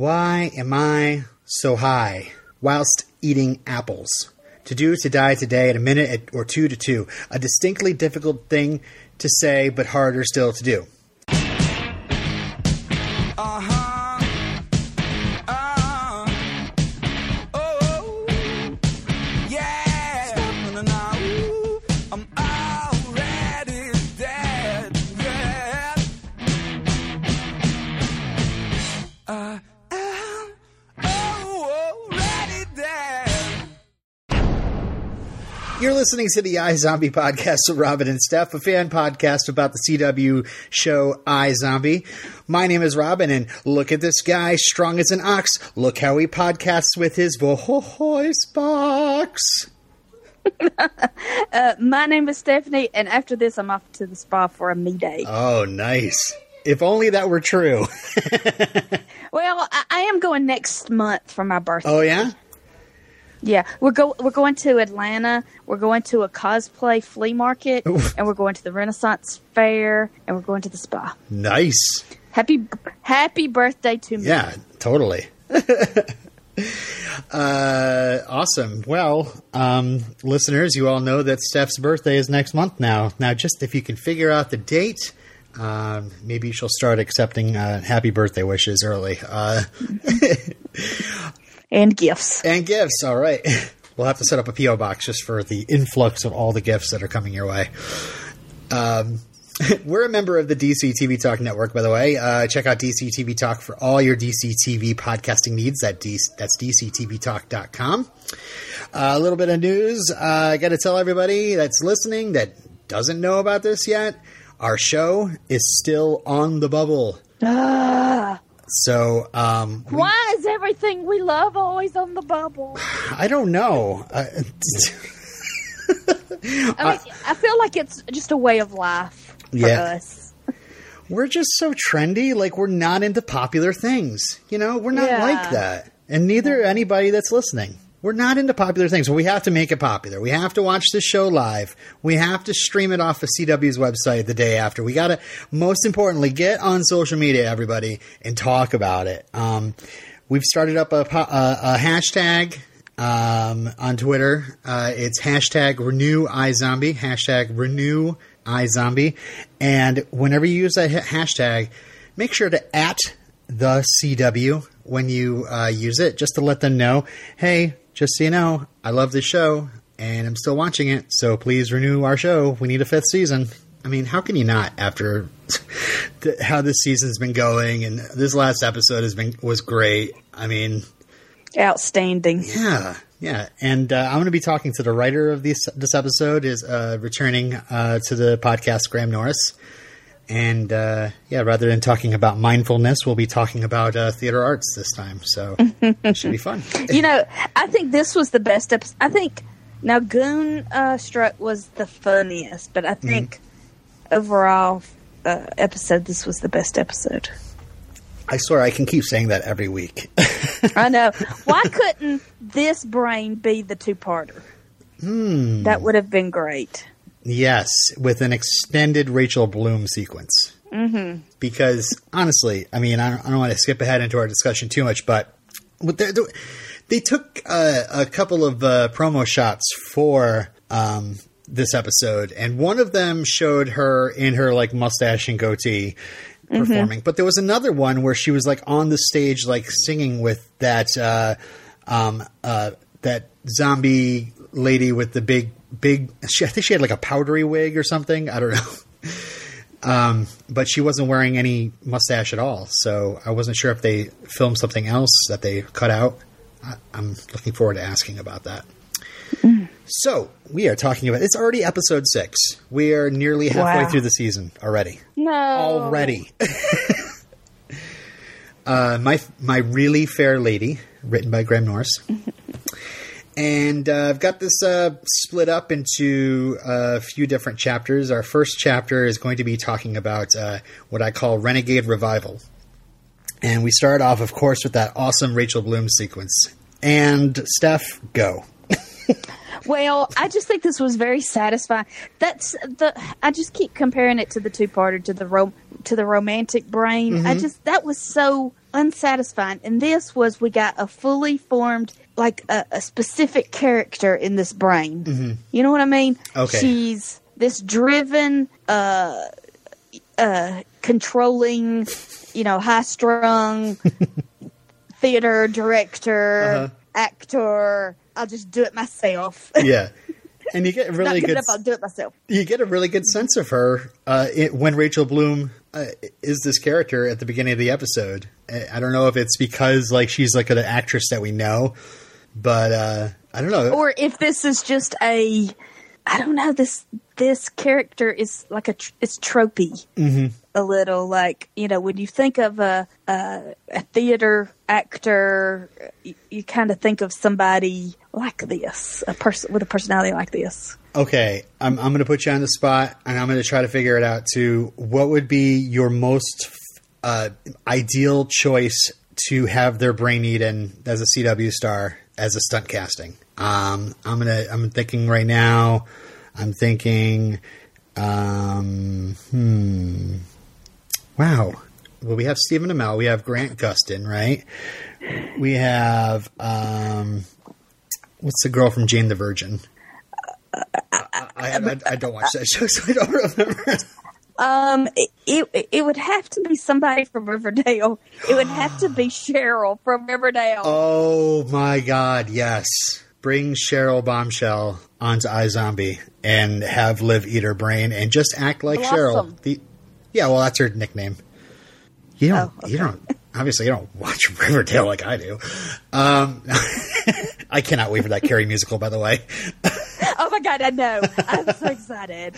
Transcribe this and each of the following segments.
Why am I so high whilst eating apples? To do, to die, today, at a minute or two to two. A distinctly difficult thing to say, but harder still to do. Listening to the iZombie podcast with Robin and Steph, a fan podcast about the CW show iZombie. My name is Robin, and look at this guy, strong as an ox. Look how he podcasts with his voice box. uh, my name is Stephanie, and after this, I'm off to the spa for a me day. Oh, nice. If only that were true. well, I-, I am going next month for my birthday. Oh, yeah? Yeah, we're go we're going to Atlanta. We're going to a cosplay flea market, and we're going to the Renaissance Fair, and we're going to the spa. Nice. Happy Happy birthday to me. Yeah, totally. uh, awesome. Well, um, listeners, you all know that Steph's birthday is next month now. Now, just if you can figure out the date. Um, maybe she'll start accepting uh, happy birthday wishes early. Uh, and gifts. And gifts. All right. We'll have to set up a PO box just for the influx of all the gifts that are coming your way. Um, we're a member of the DC TV Talk Network, by the way. Uh, check out DC TV Talk for all your DC TV podcasting needs. That D- that's DCTVTalk.com. Uh, a little bit of news. Uh, I got to tell everybody that's listening that doesn't know about this yet. Our show is still on the bubble. Ah. So, um, we, why is everything we love always on the bubble? I don't know. I, I mean, I feel like it's just a way of life for yeah. us. We're just so trendy. Like we're not into popular things. You know, we're not yeah. like that, and neither anybody that's listening. We're not into popular things. We have to make it popular. We have to watch the show live. We have to stream it off of CW's website the day after. We got to, most importantly, get on social media, everybody, and talk about it. Um, we've started up a, a, a hashtag um, on Twitter. Uh, it's hashtag renew iZombie, hashtag renew iZombie. And whenever you use that hashtag, make sure to at the CW when you uh, use it, just to let them know, hey, just so you know, I love this show and I'm still watching it. So please renew our show. We need a fifth season. I mean, how can you not after how this season's been going and this last episode has been was great. I mean, outstanding. Yeah, yeah. And uh, I'm going to be talking to the writer of this this episode is uh, returning uh, to the podcast, Graham Norris. And uh, yeah, rather than talking about mindfulness, we'll be talking about uh, theater arts this time. So it should be fun. you know, I think this was the best episode. I think now Goon uh, Strut was the funniest, but I think mm-hmm. overall uh, episode this was the best episode. I swear I can keep saying that every week. I know. Why couldn't this brain be the two parter? Hmm. That would have been great. Yes, with an extended Rachel Bloom sequence. Mm-hmm. Because honestly, I mean, I don't, I don't, want to skip ahead into our discussion too much, but they took uh, a couple of uh, promo shots for um, this episode, and one of them showed her in her like mustache and goatee mm-hmm. performing, mm-hmm. but there was another one where she was like on the stage, like singing with that uh, um, uh, that zombie lady with the big big. She, I think she had like a powdery wig or something. I don't know. Um, but she wasn't wearing any mustache at all, so I wasn't sure if they filmed something else that they cut out. I, am looking forward to asking about that. Mm. So we are talking about. It's already episode six. We are nearly halfway wow. through the season already. No, already. uh, my my really fair lady, written by Graham Norris. And uh, I've got this uh, split up into a few different chapters. Our first chapter is going to be talking about uh, what I call Renegade Revival. And we start off, of course, with that awesome Rachel Bloom sequence. And Steph, go. well, I just think this was very satisfying. That's the. I just keep comparing it to the two-parter, to the rom- to the romantic brain. Mm-hmm. I just that was so unsatisfying. And this was we got a fully formed, like a, a specific character in this brain. You know what I mean? Okay. She's this driven, uh, uh, controlling, you know, high strung theater director, Uh-huh. actor. I'll just do it myself. Yeah. And you get a really good. I'll do it myself. you get a really good sense of her uh, it, when Rachel Bloom uh, is this character at the beginning of the episode. I I don't know if it's because like she's like an actress that we know, but uh, I don't know. or if this is just a i don't know this this character is like a it's tropey a little like you know when you think of a a, a theater actor you, you kind of think of somebody like this a person with a personality like this Okay, I'm I'm going to put you on the spot, and I'm going to try to figure it out too. What would be your most uh, ideal choice to have their brain eaten as a CW star as a stunt casting? Um, I'm gonna I'm thinking right now. I'm thinking. Um, hmm. Wow. Well, we have Stephen Amell. We have Grant Gustin, right? We have um, what's the girl from Jane the Virgin? I, I, I don't watch that show, so I don't remember. um it, it would have to be somebody from riverdale it would have to be cheryl from riverdale Oh my god, yes. Bring Cheryl Bombshell onto iZombie and have Liv eat her brain and just act like Blossom. Cheryl. The, yeah, well, that's her nickname. You don't. Oh, You don't. Obviously, you don't watch Riverdale like I do. Um, I cannot wait for that Carrie musical. By the way, oh my god i know i'm so excited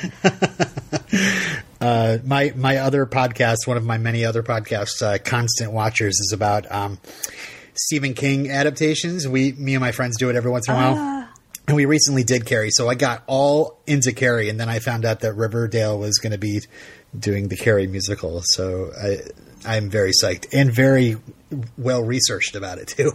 uh, my my other podcast, one of my many other podcasts, uh, Constant Watchers, is about um, Stephen King adaptations. We, me and my friends, do it every once in a while. And we recently did Carrie, so I got all into Carrie, and then I found out that Riverdale was going to be doing the Carrie musical. So I, I'm very psyched and very well researched about it too.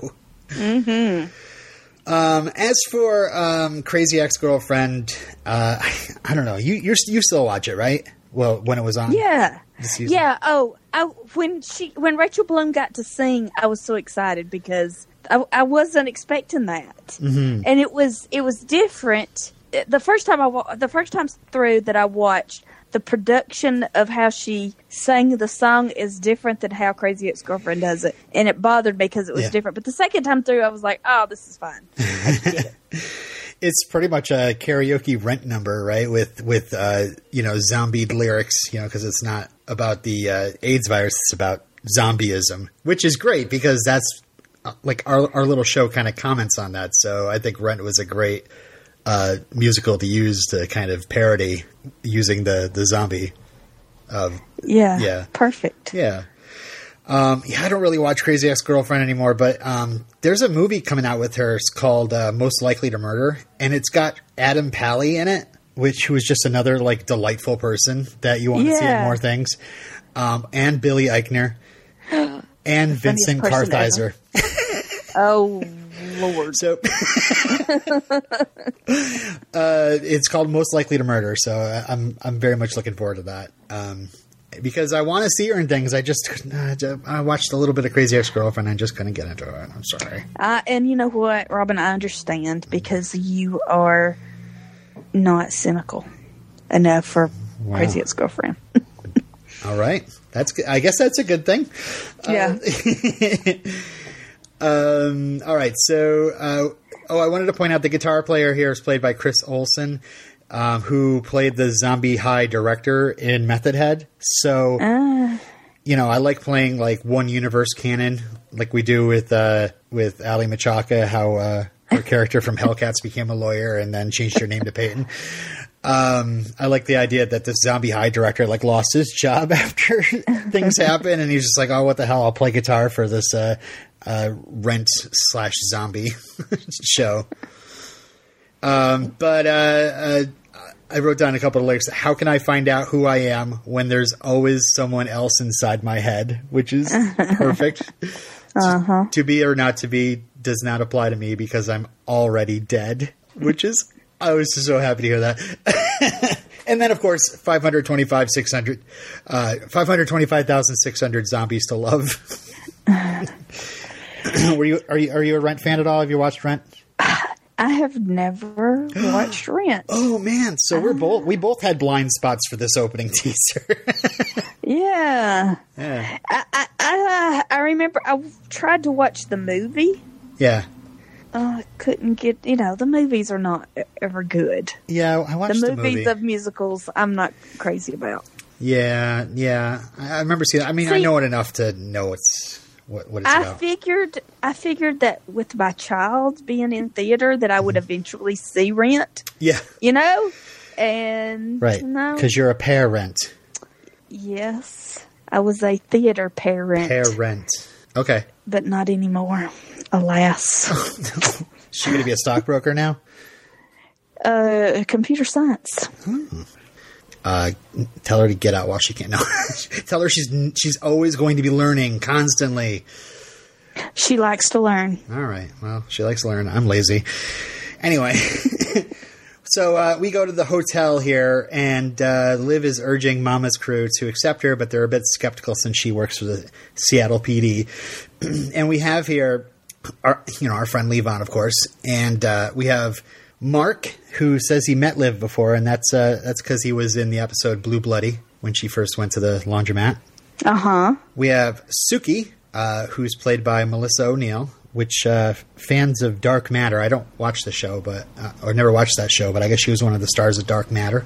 Um, as for um, Crazy Ex Girlfriend, uh, I don't know. You you're, you still watch it, right? Well, when it was on, Yeah. Yeah. Oh, I, when she when Rachel Bloom got to sing, I was so excited because I, I wasn't expecting that, mm-hmm. and it was it was different. The first time I the first time through that I watched, the production of how she sang the song is different than how Crazy Ex Girlfriend does it, and it bothered me because it was Yeah. different. But the second time through, I was like, "Oh, this is fine." I get it. it's pretty much a karaoke rent number, right? With with uh, you know zombied lyrics, you know, because it's not about the uh, AIDS virus; it's about zombieism, which is great because that's uh, like our our little show kind of comments on that. So I think Rent was a great uh, musical to use to kind of parody using the the zombie. Of Yeah. Yeah. Perfect. yeah. Um, yeah, I don't really watch Crazy Ex Girlfriend anymore, but um, there's a movie coming out with her. It's called uh, Most Likely to Murder, and it's got Adam Pally in it, which was just another like delightful person that you want to see in more things, um, and Billy Eichner, and Vincent Kartheiser. Oh Lord. So, uh, it's called Most Likely to Murder. So I- I'm I'm very much looking forward to that. Um, because I want to see her in things. I just uh, I watched a little bit of Crazy Ex Girlfriend. I just couldn't get into it. I'm sorry. Uh, and you know what, Robin, I understand because you are not cynical enough for Wow. Crazy Ex Girlfriend. All right, that's good. I guess that's a good thing. yeah. Um, all right, so uh, oh, I wanted to point out the guitar player here is played by Chris Olsen, um, who played the Zombie High director in Method Head. So Ah, you know, I like playing like one universe canon, like we do with uh, with Aly Michalka, how uh, her character from Hellcats became a lawyer and then changed her name to Peyton. Um, I like the idea that this zombie high director like lost his job after things happen, and he's just like, "Oh, what the hell? I'll play guitar for this uh, uh, rent slash zombie show." Um, but uh, uh, I wrote down a couple of lyrics. How can I find out who I am when there's always someone else inside my head? Which is perfect. uh-huh. To be or not to be does not apply to me because I'm already dead. Which is, I was just so happy to hear that. and then, of course, 525, 600, uh, 525,600 zombies to love. Were you are you are you a Rent fan at all? Have you watched Rent? I have never watched Rent. Oh man, so we're both we both had blind spots for this opening teaser. Yeah, yeah. I I, I, uh, I remember I tried to watch the movie. Yeah. Uh, couldn't get you know the movies are not ever good. Yeah, I The watched the, movies movie. of musicals I'm not crazy about. yeah, yeah. I, I remember seeing I mean I know it enough to know it's what what I about. figured I figured that with my child being in theater that I would Mm-hmm. eventually see Rent, yeah. you know, and Right. Because you're a parent. yes, I was a theater parent, Parent. Okay. but not anymore. Alas, Is she going to be a stockbroker now? uh, computer science. Uh, tell her to get out while she can. No, tell her she's she's always going to be learning constantly. She likes to learn. All right. Well, she likes to learn. I'm lazy. Anyway, so uh, we go to the hotel here, and uh, Liv is urging Mama's crew to accept her, but they're a bit skeptical since she works for the Seattle PD. and we have here our, you know, our friend Levon, of course, and uh, we have Mark, who says he met Liv before, and that's uh, that's because he was in the episode Blue Bloody when she first went to the laundromat. Uh huh. We have Suki, uh, who's played by Melissa O'Neill. Which uh, fans of Dark Matter? I don't watch the show, but uh, or never watched that show. But I guess she was one of the stars of Dark Matter.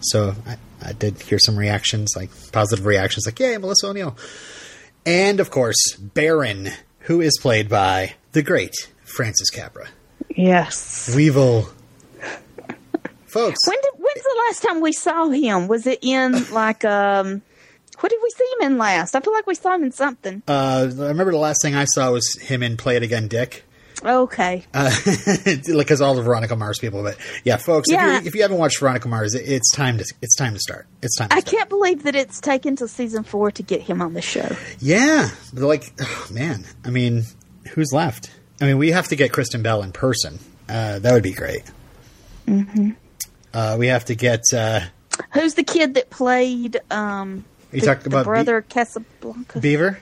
So I, I did hear some reactions, like positive reactions, like "Yay, Melissa O'Neill!" And of course, Baron, who is played by the great Francis Capra. Yes. Weevil, folks. When did, when's the last time we saw him? Was it in like um? What did we see him in last? I feel like we saw him in something. Uh, I remember the last thing I saw was him in "Play It Again, Dick." Okay. uh, because all the Veronica Mars people. But yeah, folks, Yeah. If, you, if you haven't watched Veronica Mars, it, it's time to it's time to start. It's time. To I start. can't believe that it's taken to season four to get him on the show. Yeah, but like, oh, man. I mean, who's left? I mean, we have to get Kristen Bell in person. Uh, that would be great. Mm-hmm. Uh, we have to get. Uh, Who's the kid that played um you the, about Be- brother Casablanca? Beaver,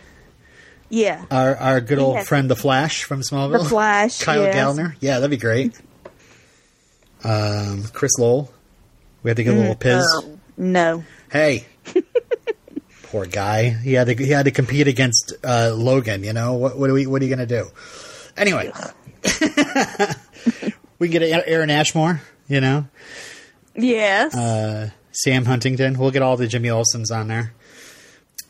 yeah. our our good old Yes. friend, the Flash from Smallville, The Flash, Kyle yes. Gallner. Yeah, that'd be great. Um, Chris Lowell. We have to get a little Piz. Oh, no. Hey, poor guy. He had to he had to compete against uh, Logan. You know what? What are we? What are you going to do? Anyway, we can get Aaron Ashmore. You know, Yes. uh, Sam Huntington. We'll get all the Jimmy Olsons on there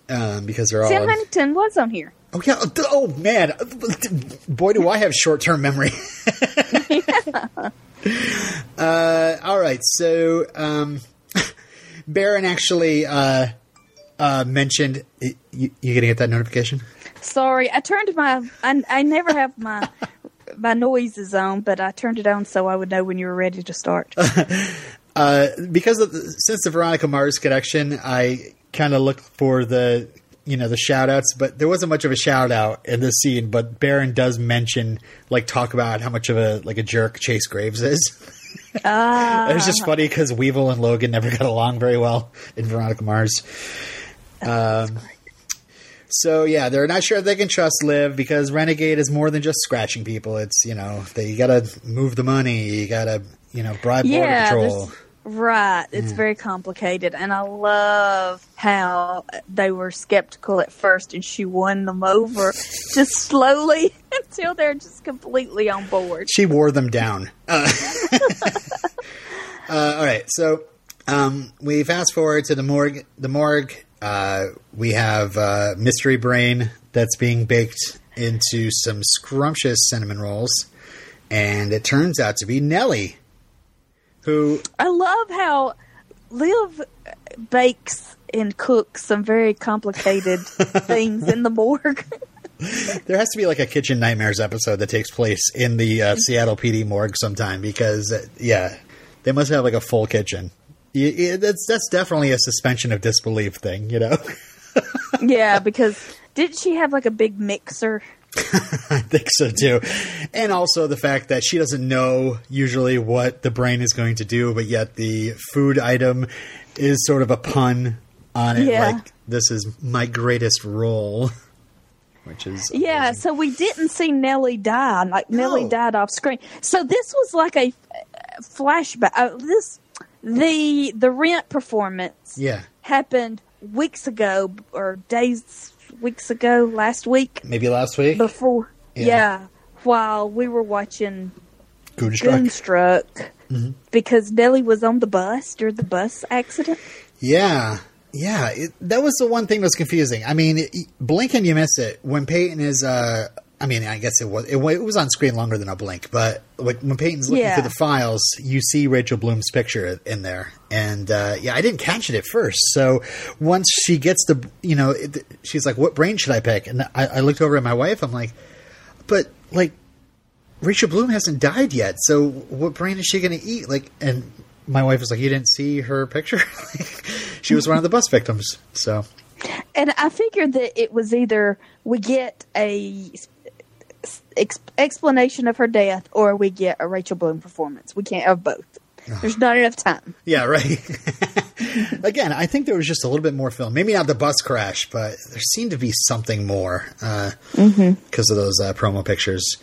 um, because they're Sam all. Sam Huntington was on here. oh yeah. oh, man. Boy, do I have short term memory. uh, all right. So um, Baron actually uh, uh, mentioned. You, you gonna get that notification? Sorry, I turned my. I, I never have my my noises on, but I turned it on so I would know when you were ready to start. Uh, because of the, since the Veronica Mars connection, I kind of looked for the you know the shout outs, but there wasn't much of a shout out in this scene. But Baron does mention like talk about how much of a like a jerk Chase Graves is. Ah, it was just funny because Weevil and Logan never got along very well in Veronica Mars. Um, so yeah, they're not sure they can trust Liv because Renegade is more than just scratching people. It's you know they you gotta move the money, you gotta you know bribe border yeah, patrol. there's- right. It's very complicated, and I love how they were skeptical at first, and she won them over just slowly until they're just completely on board. she wore them down. Uh, uh, all right, so um, we fast forward to the morgue. The morgue. Uh, we have uh, mystery brain that's being baked into some scrumptious cinnamon rolls, and it turns out to be Nellie, who I love how Liv bakes and cooks some very complicated things in the morgue. there has to be like a kitchen nightmares episode that takes place in the uh, Seattle PD morgue sometime because uh, yeah, they must have like a full kitchen. That's that's definitely a suspension of disbelief thing, you know. yeah, because didn't she have like a big mixer? I think so too. And also the fact that she doesn't know usually what the brain is going to do, but yet the food item is sort of a pun on it. Yeah. Like, this is my greatest role. which is yeah. amazing. So we didn't see Nellie die. Like Nellie died off screen. So this was like a flashback. Uh, this the the Rent performance yeah, happened weeks ago or days weeks ago last week maybe last week. before Yeah. yeah, while we were watching Goonstruck. Goonstruck Mm-hmm. because Nellie was on the bus during the bus accident. Yeah, yeah. It, that was the one thing that was confusing. I mean, it, blink and you miss it when Peyton is. Uh, I mean, I guess it was it, it was on screen longer than a blink, but like when Peyton's looking Yeah. through the files, you see Rachel Bloom's picture in there, and uh, yeah, I didn't catch it at first. So once she gets the, you know, it, she's like, "What brain should I pick?" And I, I looked over at my wife. I'm like, "But like." Rachel Bloom hasn't died yet, so what brain is she going to eat? Like, and my wife was like, "You didn't see her picture? she was one of the bus victims." So, And I figured that it was either we get a ex- explanation of her death or we get a Rachel Bloom performance. We can't have both. There's not enough time. yeah, right. Again, I think there was just a little bit more film. Maybe not the bus crash, but there seemed to be something more because of those uh, promo pictures.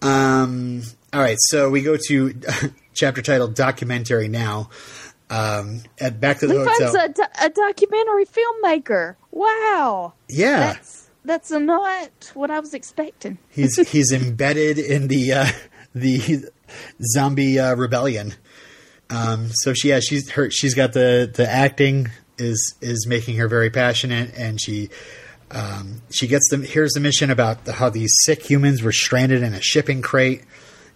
Um, all right, so we go to chapter titled "Documentary" now. Um, at back to the Levi's hotel. a, do- a documentary filmmaker. Wow. yeah, That's that's not what I was expecting. He's he's embedded in the uh, the zombie uh, rebellion. Um, so she yeah she's her she's got the the acting is is making her very passionate, and she um, she gets the here's the mission about how these sick humans were stranded in a shipping crate,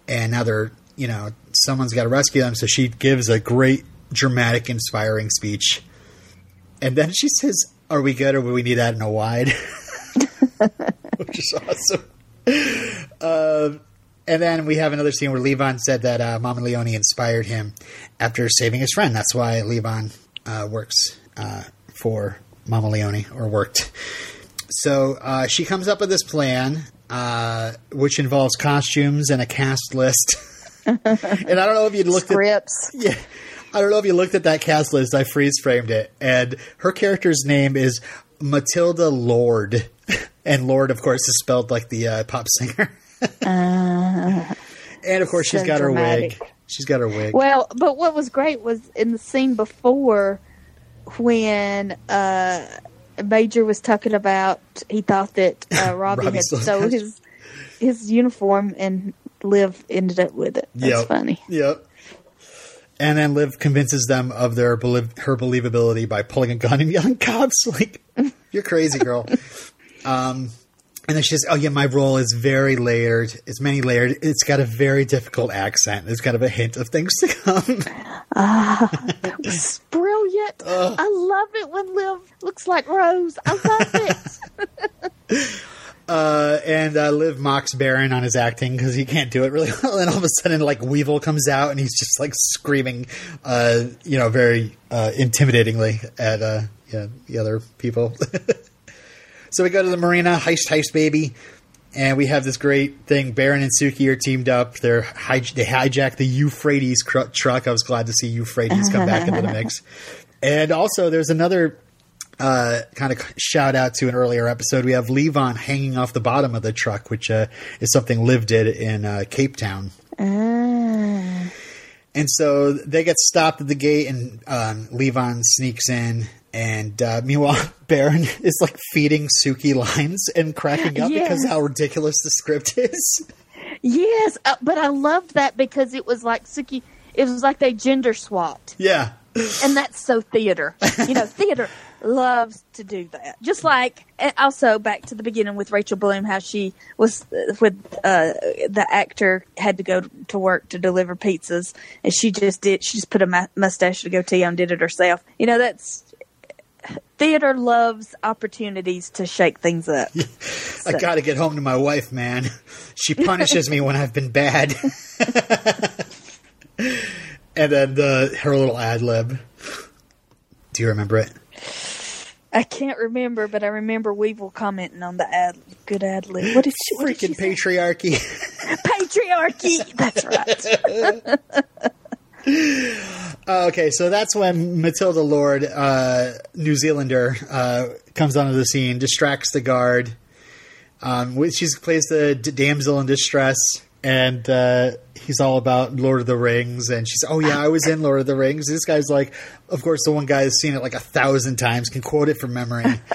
and now they're you know someone's got to rescue them. So she gives a great dramatic, inspiring speech, and then she says, "Are we good, or will we need that in a wide?" Which is awesome. Um, and then we have another scene where Levon said that uh, Mama Leone inspired him after saving his friend. That's why Levon uh, works uh, for Mama Leone or worked. So uh, she comes up with this plan, uh, which involves costumes and a cast list. and I don't know if you looked at yeah. I don't know if you looked at that cast list. I freeze framed it, and her character's name is Matilda Lorde, and Lorde, of course, is spelled like the uh, pop singer. and of course, she's got her wig. She's got her wig. Well, but what was great was in the scene before when uh, Major was talking about he thought that uh, Robbie, Robbie had stole stole his his uniform and Liv ended up with it. That's Yep. funny. Yep. And then Liv convinces them of their belie- her believability by pulling a gun and yelling, "Cops! Like you're crazy, girl." um, and then she says, "Oh yeah, my role is very layered. It's many layered. It's got a very difficult accent. There's kind of a hint of things to come." It's brilliant. I love it when Liv looks like Rose. I love it. Uh, and uh, Liv mocks Baron on his acting because he can't do it really well. And all of a sudden, like Weevil comes out and he's just like screaming, uh, you know, very uh, intimidatingly at uh, yeah, the other people. so we go to the marina, heist, heist, baby, and we have this great thing. Baron and Suki are teamed up. They're hij- they hijack the Euphrates cr- truck. I was glad to see Euphrates come back into the mix. And also, there's another uh, kind of shout out to an earlier episode. We have Levon hanging off the bottom of the truck, which uh, is something Liv did in uh, Cape Town. Ah. And so they get stopped at the gate, and um, Levon sneaks in. And uh, meanwhile, Baron is like feeding Suki lines and cracking up because how ridiculous the script is. yes, uh, but I loved that because it was like Suki. It was like they gender swapped. Yeah. and that's so theater. You know, theater loves to do that. Just like, also back to the beginning with Rachel Bloom, how she was with uh, the actor had to go to work to deliver pizzas, and she just did. She just put a mu- mustache to goatee on, did it herself. You know, that's theater loves opportunities to shake things up. I got to get home to my wife, man. She punishes me when I've been bad. and then the her little ad lib. Do you remember it? I can't remember, but I remember Weevil commenting on the ad. Good ad lib. What did she? What Freaking patriarchy. patriarchy. That's right. okay, so that's when Matilda Lorde, uh, New Zealander, uh, comes onto the scene, distracts the guard, Um, she plays the d- damsel in distress, and uh, he's all about Lord of the Rings. And she's, oh yeah, I was in Lord of the Rings. This guy's like, of course, the one guy has seen it like a thousand times, can quote it from memory.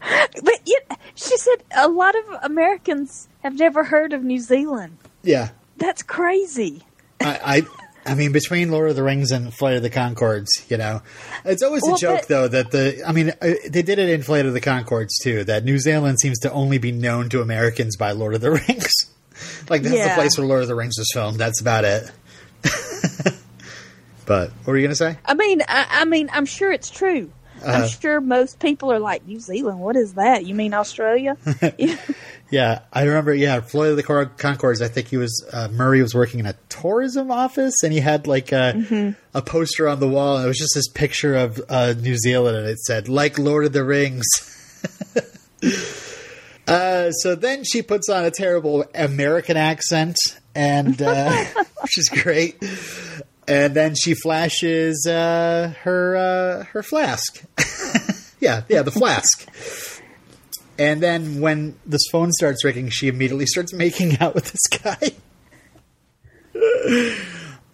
but you, she said a lot of Americans have never heard of New Zealand. Yeah, that's crazy. I, I, I mean, between Lord of the Rings and Flight of the Conchords, you know, it's always a joke but- though that the. I mean, uh, they did it in Flight of the Conchords too. That New Zealand seems to only be known to Americans by Lord of the Rings. Like this is the place where Lord of the Rings was filmed. That's about it. but what were you going to say? I mean, I, I mean, I'm sure it's true. Uh-huh. I'm sure most people are like, New Zealand, what is that? You mean Australia? Yeah. Yeah, I remember. Yeah, Floyd of the Cor- Concords. I think he was uh, Murray was working in a tourism office, and he had like a, Mm-hmm. a poster on the wall, and it was just this picture of uh, New Zealand, and it said "like Lord of the Rings." uh, so then she puts on a terrible American accent, and uh, which is great. And then she flashes uh, her uh, her flask. yeah, yeah, the flask. And then when this phone starts ringing, she immediately starts making out with this guy.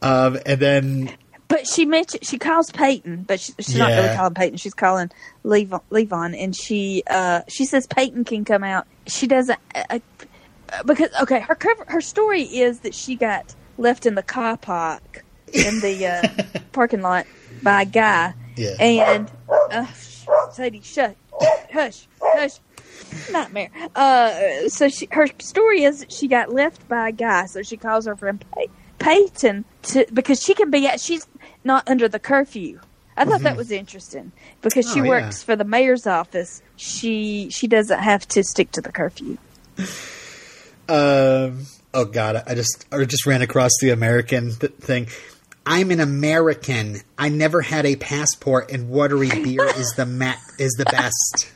um, and then But she mentioned she calls Peyton, but she, she's not really calling Peyton. She's calling Levon, Levon and she uh, she says Peyton can come out. She doesn't uh, because okay, her cover, her story is that she got left in the car park in the uh, parking lot by a guy, Yeah. and uh, Sadie, shut, hush, hush. Nightmare. Uh, so she, her story is that she got left by a guy, so she calls her friend Pey- Peyton to because she can be at she's not under the curfew. I thought that was interesting because she Oh, yeah. works for the mayor's office. She she doesn't have to stick to the curfew. Um, oh god, I just I just ran across the American th- thing. I'm an American. I never had a passport, and watery beer is the ma- is the best.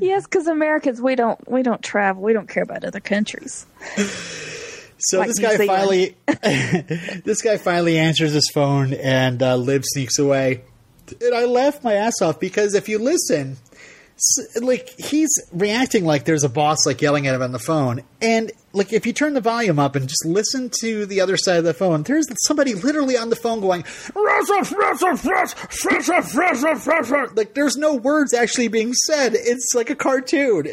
yes, because Americans we don't we don't travel. We don't care about other countries. So Like this guy finally, this guy finally answers his phone, and uh, Liv sneaks away. And I laughed my ass off because if you listen, like he's reacting like there's a boss like yelling at him on the phone, and like if you turn the volume up and just listen to the other side of the phone, there's somebody literally on the phone going, like there's no words actually being said. It's like a cartoon.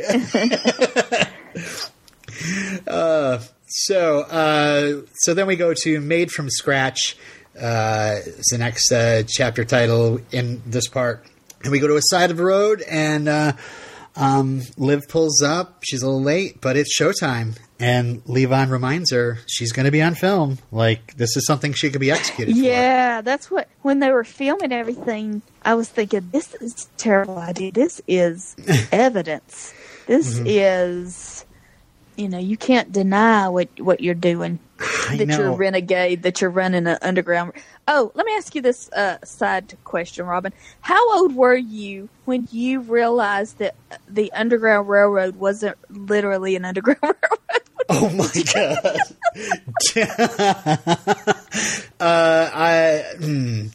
uh, so, uh, so then we go to Made from Scratch. Uh, it's the next uh, chapter title in this part, and we go to a side of the road, and uh, um, Liv pulls up. She's a little late, but it's showtime. And Levon reminds her she's going to be on film. Like this is something she could be executed for. Yeah, that's what when they were filming everything, I was thinking this is a terrible idea. This is evidence. This Mm-hmm. is you know, you can't deny what what you're doing. That you're a renegade, that you're running an underground. Oh, let me ask you this uh, side question, Robin. How old were you when you realized that the Underground Railroad wasn't literally an underground railroad? Oh my god. uh, I. Hmm.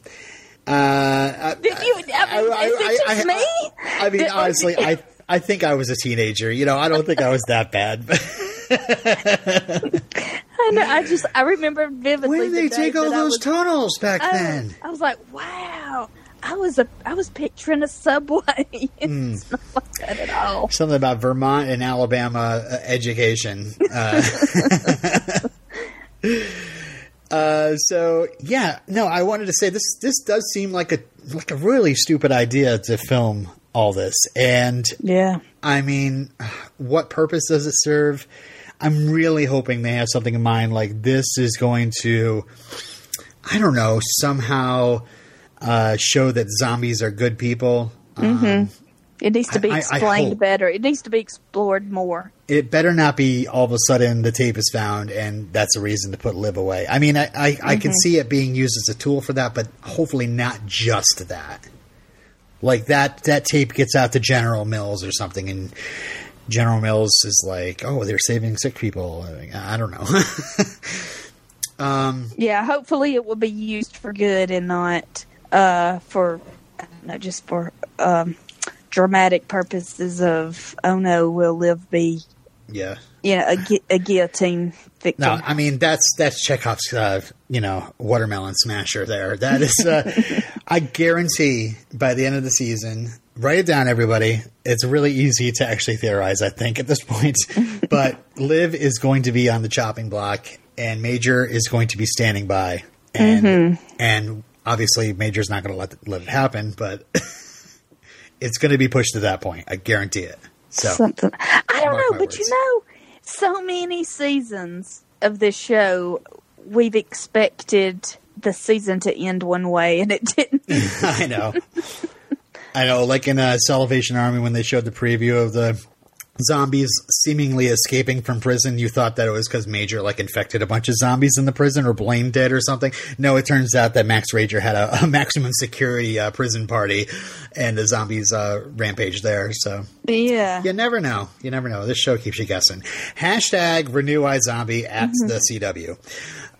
Uh, I, Did you? I mean, I- is I- it just I- me? I mean, honestly, I I think I was a teenager. You know, I don't think I was that bad. I know. I just I remember vividly. when did they day take all those was- tunnels back I, then? I was like, wow. I was a I was picturing a subway. It's not like that at all. Something about Vermont and Alabama uh, education. Uh, uh, so yeah, no, I wanted to say this. This does seem like a like a really stupid idea to film all this, and Yeah. I mean, what purpose does it serve? I'm really hoping they have something in mind. Like this is going to, I don't know, somehow uh, show that zombies are good people. Um, It needs to be I- I- I explained better. It needs to be explored more. it better not be all of a sudden the tape is found and that's a reason to put Liv away. I mean, I, I, I can see it being used as a tool for that, but hopefully not just that. Like that, that tape gets out to General Mills or something, and General Mills is like, "Oh, they're saving sick people." I don't know. Yeah, hopefully it will be used for good and not uh, for don't just for um, dramatic purposes of oh no, will Liv be Yeah. know a, gu- a guillotine victim? No, I mean that's that's Chekhov's uh, you know watermelon smasher. There, that is. Uh, I guarantee by the end of the season, write it down, everybody. It's really easy to actually theorize. I think at this point, but Liv is going to be on the chopping block, and Major is going to be standing by, and and obviously Major's not going to let let it happen, but it's going to be pushed to that point. I guarantee it. So something. I don't know, but you know, so many seasons of this show, we've expected the season to end one way, and it didn't. I know. I know, like in uh, Salvation Army when they showed the preview of the zombies seemingly escaping from prison, you thought that it was because Major like infected a bunch of zombies in the prison or blamed it or something. No, it turns out that Max Rager had a, a maximum security uh, prison party, and the zombies uh, rampaged there. So yeah. you never know. You never know. This show keeps you guessing. Hashtag Renew iZombie at the CW.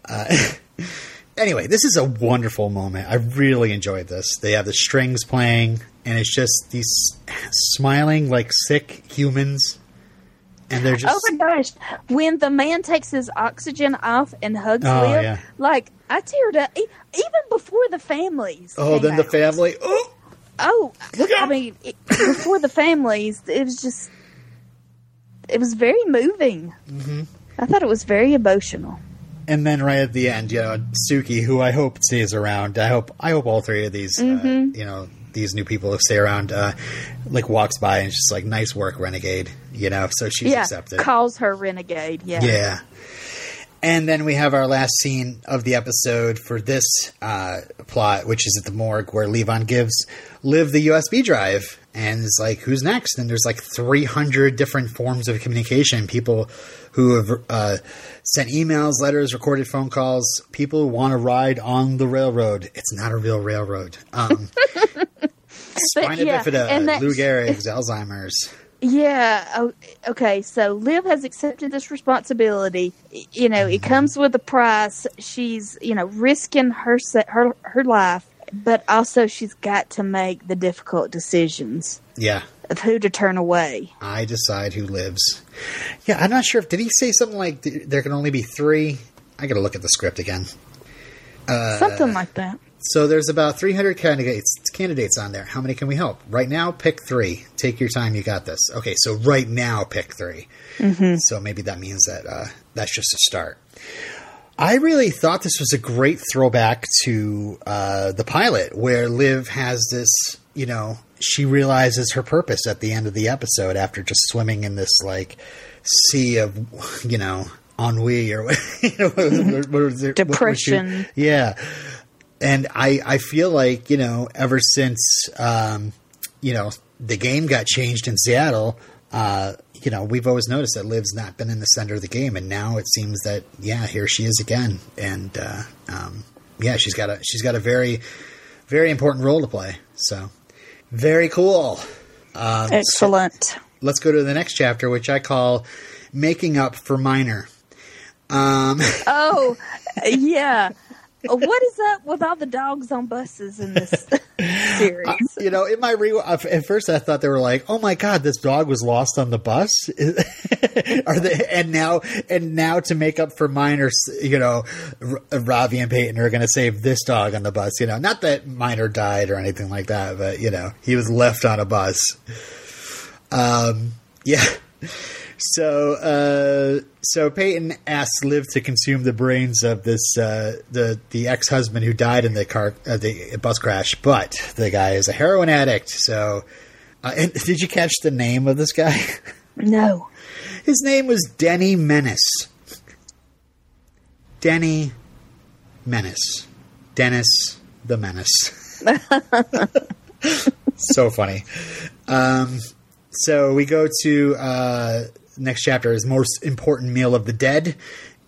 Uh, anyway, this is a wonderful moment. I really enjoyed this. They have the strings playing, and it's just these smiling, like sick humans, and they're just. Oh my gosh! When the man takes his oxygen off and hugs Oh, Liv, yeah. like I teared up. E- Even before the families. Oh, then the family. Oh, Oh, Look I out. mean, it, before the families, it was just, it was very moving. Mm-hmm. I thought it was very emotional. and then right at the end, you know, Suki, who I hope stays around. I hope. I hope all three of these, uh, you know, these new people who stay around, uh, like walks by and just like, nice work, renegade. You know, so she's yeah, accepted. calls her renegade. Yeah, Yeah. And then we have our last scene of the episode for this uh, plot, which is at the morgue where Levon gives Liv the USB drive and is like, who's next? And there's like 300 different forms of communication. People who have uh, sent emails, letters, recorded phone calls, people who want to ride on the railroad. It's not a real railroad. Um, spina yeah, bifida, Lou Gehrig's, Alzheimer's. Yeah. Oh, okay. So Liv has accepted this responsibility. You know, it comes with a price. She's, you know, risking her her her life, but also she's got to make the difficult decisions Yeah. of who to turn away. I decide who lives. Yeah, I'm not sure if did he say something like there can only be three. I got to look at the script again. Uh, Something like that. So there's about 300 candidates candidates on there. How many can we help? Right now, pick three. Take your time. You got this. Okay, so right now, pick 3 So maybe that means that uh, that's just a start. I really thought this was a great throwback to uh, the pilot, where Liv has this, you know, she realizes her purpose at the end of the episode after just swimming in this like sea of, you know, ennui or you know, what, what, what was it? What was she- Depression. yeah, and I I feel like you know ever since um, you know the game got changed in Seattle. Uh, you know, we've always noticed that Liv's not been in the center of the game, and now it seems that yeah, here she is again, and uh, um, yeah, she's got a she's got a very very important role to play. So very cool. Um, so Excellent. let's go to the next chapter, which I call "Making Up for Minor." Um, Oh, yeah. What is up with all the dogs on buses in this series? you know, in my re at first I thought they were like, "Oh my god, this dog was lost on the bus." Are they? And now, and now to make up for Minor, you know, R- Ravi and Peyton are going to save this dog on the bus. You know, not that Minor died or anything like that, but you know, he was left on a bus. Um, yeah. So, uh, so Peyton asks Liv to consume the brains of this uh, the the ex husband who died in the car uh, the bus crash, but the guy is a heroin addict. So, uh, and did you catch the name of this guy? No. His name was Denny Menace. Denny Menace. Dennis the Menace. so funny. Um, so we go to uh, next chapter is most important meal of the dead,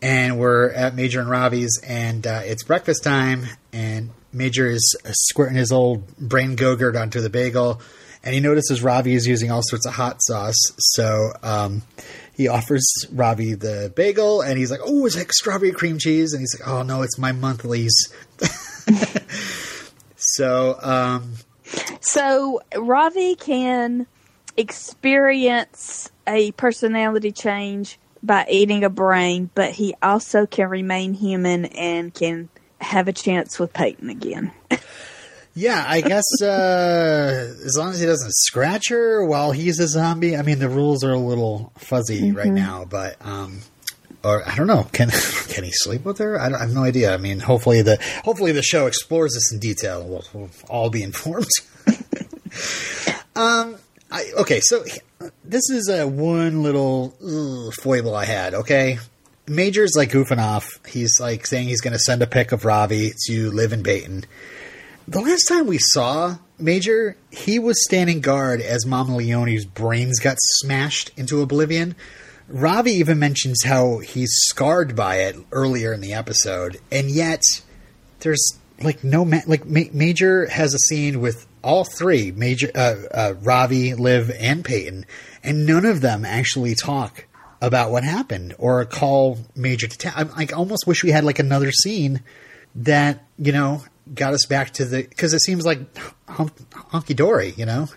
and we're at Major and Ravi's, and uh, it's breakfast time, and Major is squirting his old brain gogurt onto the bagel, and he notices Ravi is using all sorts of hot sauce, so um, he offers Ravi the bagel, and he's like, "Oh, it's like strawberry cream cheese," and he's like, "Oh no, it's my monthlies." so um, So Ravi can experience a personality change by eating a brain, but he also can remain human and can have a chance with Peyton again. Yeah, I guess uh, as long as he doesn't scratch her while he's a zombie. I mean, the rules are a little fuzzy mm-hmm. right now, but um, or I don't know. Can can he sleep with her? I, I, have no idea. I mean, hopefully the hopefully the show explores this in detail. We'll, we'll all be informed. um. I, okay, so this is a one little ugh, foible I had. Okay, Major's like goofing off. He's like saying he's going to send a pic of Ravi to Liv in Peyton. the last time we saw Major, he was standing guard as Mama Leone's brains got smashed into oblivion. Ravi even mentions how he's scarred by it earlier in the episode, and yet there's like no ma- like Ma- Major has a scene with all three Major, uh, uh, Ravi, Liv, and Peyton, and none of them actually talk about what happened or call Major to I almost wish we had like another scene that you know got us back to the because it seems like honky dory, you know.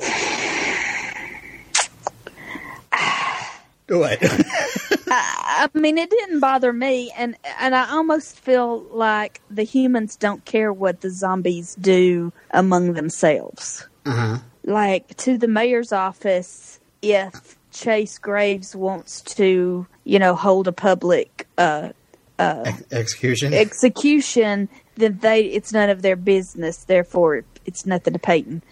what? I, I mean, it didn't bother me, and and I almost feel like the humans don't care what the zombies do among themselves. Uh-huh. Like to the mayor's office, if Chase Graves wants to, you know, hold a public uh, uh, execution, execution, then they it's none of their business. Therefore, it's nothing to Peyton.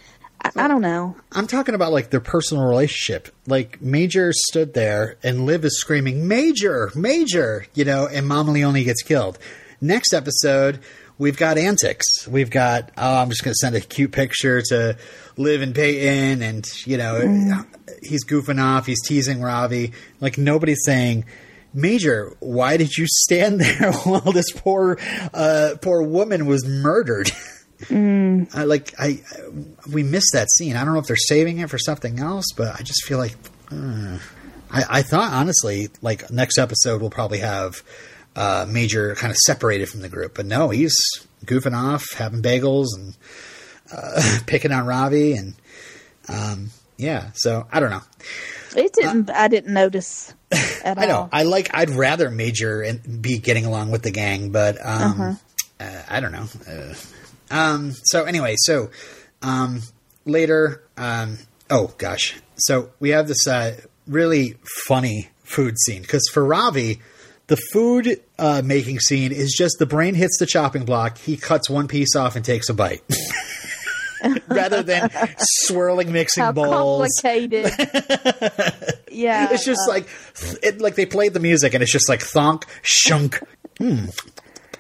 I, I, don't know. I'm talking about like their personal relationship. Like Major stood there and Liv is screaming, "Major, Major!" You know, and Mama Leone gets killed. Next episode, we've got antics. We've got oh, I'm just going to send a cute picture to Liv and Peyton, and you know, mm. he's goofing off, he's teasing Ravi. Like nobody's saying Major, why did you stand there while this poor, uh, poor woman was murdered? Mm. I like I, we missed that scene. I don't know if they're saving it for something else, but I just feel like uh, I, I thought honestly, like next episode we'll probably have uh, Major kind of separated from the group, but no, he's goofing off, having bagels and uh, picking on Ravi, and um, yeah. So I don't know. It didn't. I didn't notice. I know. I like. I'd rather Major and be getting along with the gang, but um, uh-huh. uh, I don't know. Um, so anyway, so um, later. Um, oh gosh. So we have this uh, really funny food scene because for Ravi, the food uh, making scene is just the brain hits the chopping block. He cuts one piece off and takes a bite. rather than swirling mixing How bowls. Complicated. yeah, it's just uh, like it, like they played the music and it's just like thonk shunk. Hmm.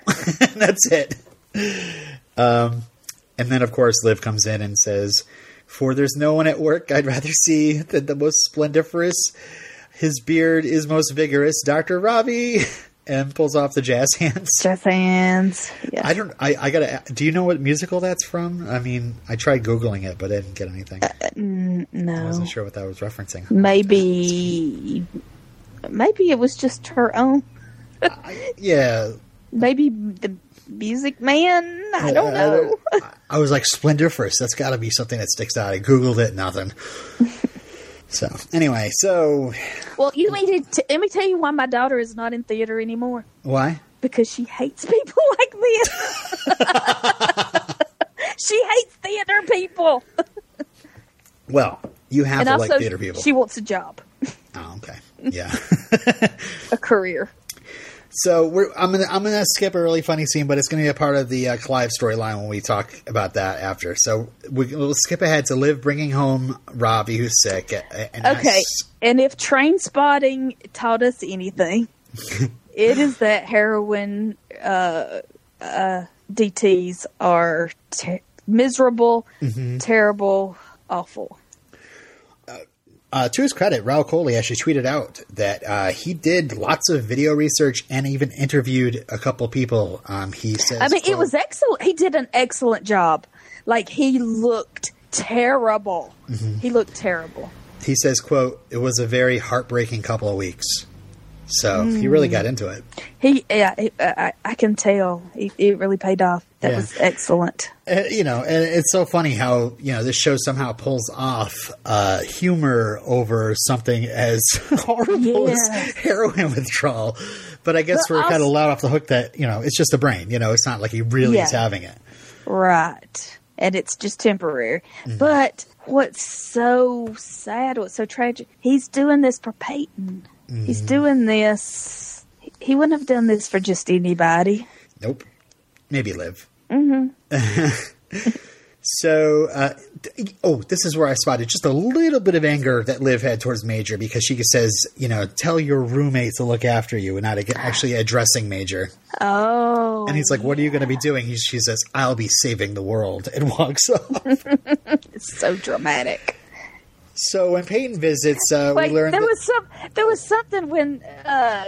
That's it. Um, and then of course Liv comes in and says, "For there's no one at work I'd rather see than the most splendiferous. His beard is most vigorous, Doctor Ravi. and pulls off the jazz hands. Jazz hands. Yeah. I don't. I, I gotta. Do you know what musical that's from? I mean, I tried googling it, but I didn't get anything. Uh, no, I wasn't sure what that was referencing. Maybe, maybe it was just her own. I, yeah. Maybe the Music Man. I oh, don't know. I, I was like Splendiferous. That's got to be something that sticks out. I googled it. Nothing. So anyway, so well, you need to let me tell you why my daughter is not in theater anymore. Why? Because she hates people like this. she hates theater people. well, you have and to also, like theater people. She wants a job. Oh, okay. Yeah. a career. So I'm gonna I'm gonna skip a really funny scene, but it's gonna be a part of the uh, Clive storyline when we talk about that after. So we, will skip ahead to Liv bringing home Ravi who's sick. And okay, and if Trainspotting taught us anything, it is that heroin uh, uh, DTS are miserable, mm-hmm. terrible, awful. Uh, to his credit, Rahul Kohli actually tweeted out that uh, he did lots of video research and even interviewed a couple people. Um, he says, "I mean, it was excellent. He did an excellent job. Like he looked terrible. Mm-hmm. He looked terrible." He says, "quote It was a very heartbreaking couple of weeks." So mm. he really got into it. He, yeah, he, I, I, can tell. He, it really paid off. That Yeah. was excellent. Uh, you know, and it's so funny how you know this show somehow pulls off uh, humor over something as horrible as heroin withdrawal. But I guess But we're kind of also- let off the hook that you know it's just a brain. You know, it's not like he really is having it. Right. And it's just temporary. But what's so sad, what's so tragic, he's doing this for Peyton. He's doing this. He wouldn't have done this for just anybody. Nope. Maybe Liv. Mm-hmm. so, uh, oh, this is where I spotted just a little bit of anger that Liv had towards Major because she says, you know, tell your roommate to look after you and not actually addressing Major. Oh. And he's like, what are you going to be doing? He, she says, I'll be saving the world and walks off. It's so dramatic. So when Peyton visits, uh, Wait, we learned there that. was some. There was something when uh,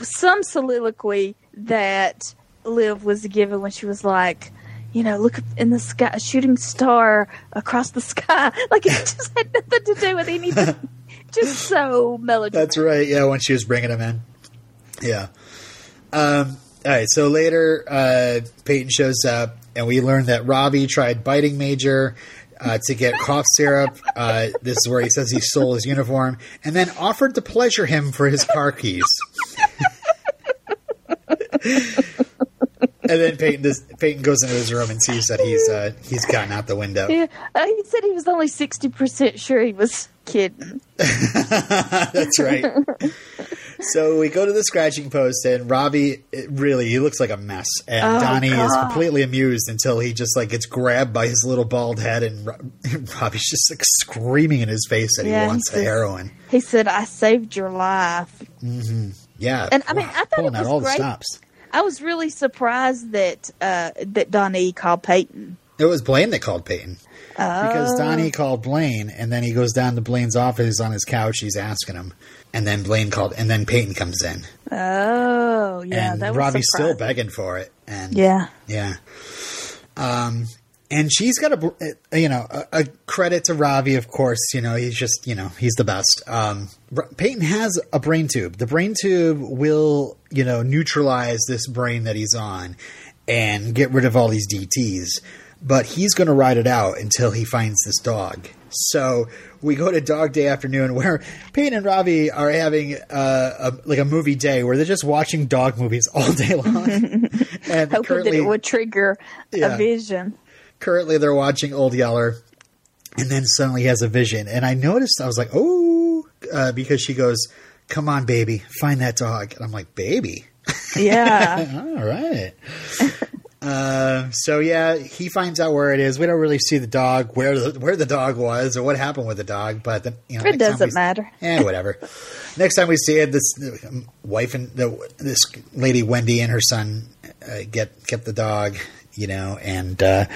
some soliloquy that Liv was given when she was like, you know, look in the sky, a shooting star across the sky. Like it just had nothing to do with anything. just so melodramatic. That's right. Yeah, when she was bringing him in. Yeah. Um, all right. So later, uh, Peyton shows up, and we learn that Ravi tried biting Major uh, to get cough syrup. Uh, this is where he says he stole his uniform, and then offered to pleasure him for his car keys. and then Peyton does, Peyton goes into his room and sees that he's uh, he's gotten out the window. Yeah, uh, he said he was only sixty percent sure he was kidding. That's right. So we go to the scratching post, and Ravi really he looks like a mess, and Oh, Donnie is completely amused until he just like gets grabbed by his little bald head, and Ravi's just like screaming in his face that Yeah, he he wants the heroin. He said, "I saved your life." Yeah, And, I mean, I thought it was all great. the stops. I was really surprised that uh, that Donnie called Peyton. It was Blaine that called Peyton because Oh. Donnie called Blaine, and then he goes down to Blaine's office on his couch. He's asking him, and then Blaine called, and then Peyton comes in, Oh, yeah, and that was Ravi's still begging for it, and Yeah, Yeah. Um, and she's got a, you know, a, a credit to Ravi, of course. You know, he's just, you know, he's the best. Um, Peyton has a brain tube. The brain tube will, you know, neutralize this brain that he's on and get rid of all these DTs. But he's going to ride it out until he finds this dog. So we go to Dog Day afternoon where Peyton and Ravi are having uh, a, like a movie day where they're just watching dog movies all day long. and hoping that it would trigger Yeah. a vision. currently they're watching Old Yeller, and then suddenly he has a vision. And I noticed, I was like, oh, uh, because she goes, come on, baby, find that dog. And I'm like, baby. Yeah, All right. Uh, so yeah, he finds out where it is. We don't really see the dog, where the, where the dog was, or what happened with the dog. But the, you know, It doesn't we- matter. Eh, whatever. next time we see it, this um, wife and the this lady Wendy and her son uh, get get the dog, you know, and uh,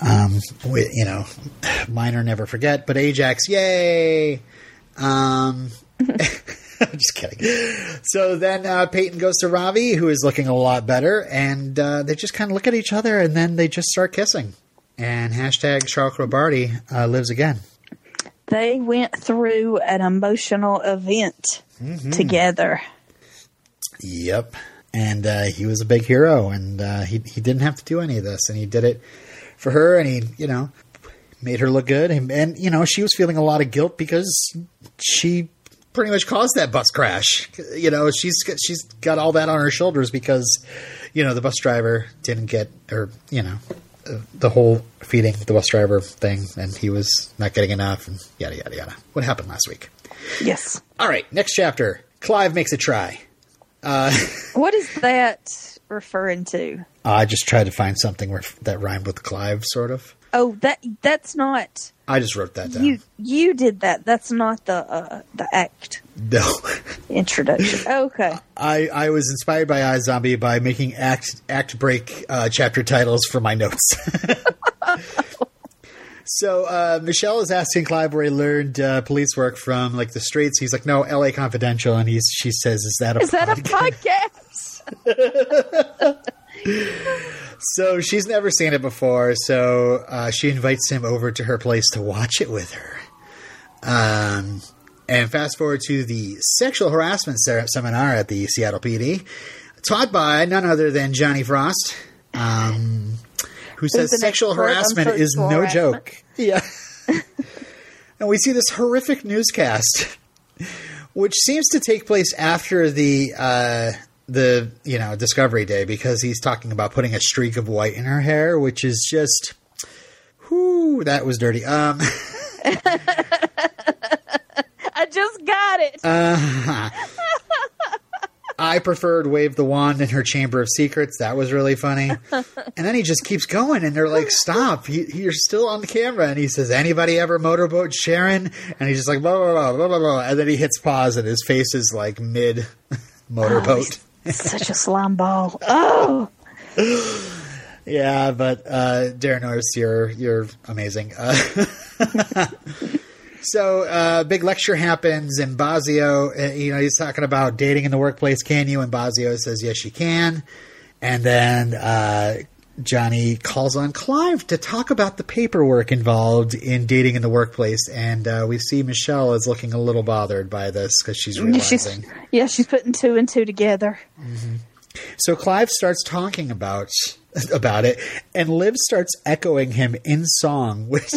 um, we, you know, minor never forget. But Ajax, yay! Um, just kidding. So then uh, Peyton goes to Ravi, who is looking a lot better, and uh, they just kind of look at each other, and then they just start kissing. And hashtag Charles Robardi uh, lives again. they went through an emotional event Mm-hmm. together. Yep. And uh, he was a big hero, and uh, he he didn't have to do any of this, and he did it for her, and he you know made her look good, and, and you know she was feeling a lot of guilt because she pretty much caused that bus crash. You know she's she's got all that on her shoulders because you know the bus driver didn't get or you know uh, the whole feeding the bus driver thing, and he was not getting enough, and yada yada yada. What happened last week? Yes. All right, next chapter. Clive makes a try. What is that referring to? I just tried to find something where, that rhymed with Clive, sort of. Oh, that that's not I just wrote that down. you. You did that. That's not the uh, the act no, introduction. Okay. I, I was inspired by iZombie by making act act break uh, chapter titles for my notes. so uh, Michelle is asking Clive where he learned uh, police work from, like the streets. He's like, no, L.A. Confidential, and he's she says, is that a Is that a podcast?" So she's never seen it before, so uh, she invites him over to her place to watch it with her. Um, and fast forward to the sexual harassment se- seminar at the Seattle PD, taught by none other than Johnny Frost. um, who says sexual harassment is no harassment. joke. Yeah. and we see this horrific newscast, which seems to take place after the uh, the you know Discovery Day because he's talking about putting a streak of white in her hair, which is just, whoo, that was dirty. Um, I just got it. Uh, I preferred Wave the Wand in her Chamber of Secrets. That was really funny. And then he just keeps going, and they're like, Stop, you, you're still on the camera. And he says, Anybody ever motorboat Sharon? And he's just like, blah, blah, blah, blah, blah, blah. And then he hits pause, and his face is like mid motorboat. Such a slime ball. Oh, Yeah, but uh, Daran Norris, you're you're amazing. Uh, so, uh, big lecture happens, and Bozzio, uh, you know, he's talking about dating in the workplace. Can you? And Bozzio says, yes, you can. And then uh, Johnny calls on Clive to talk about the paperwork involved in dating in the workplace, and uh, we see Michelle is looking a little bothered by this because she's she's realizing. yeah, she's putting two and two together. So Clive starts talking about about it, and Liv starts echoing him in song, which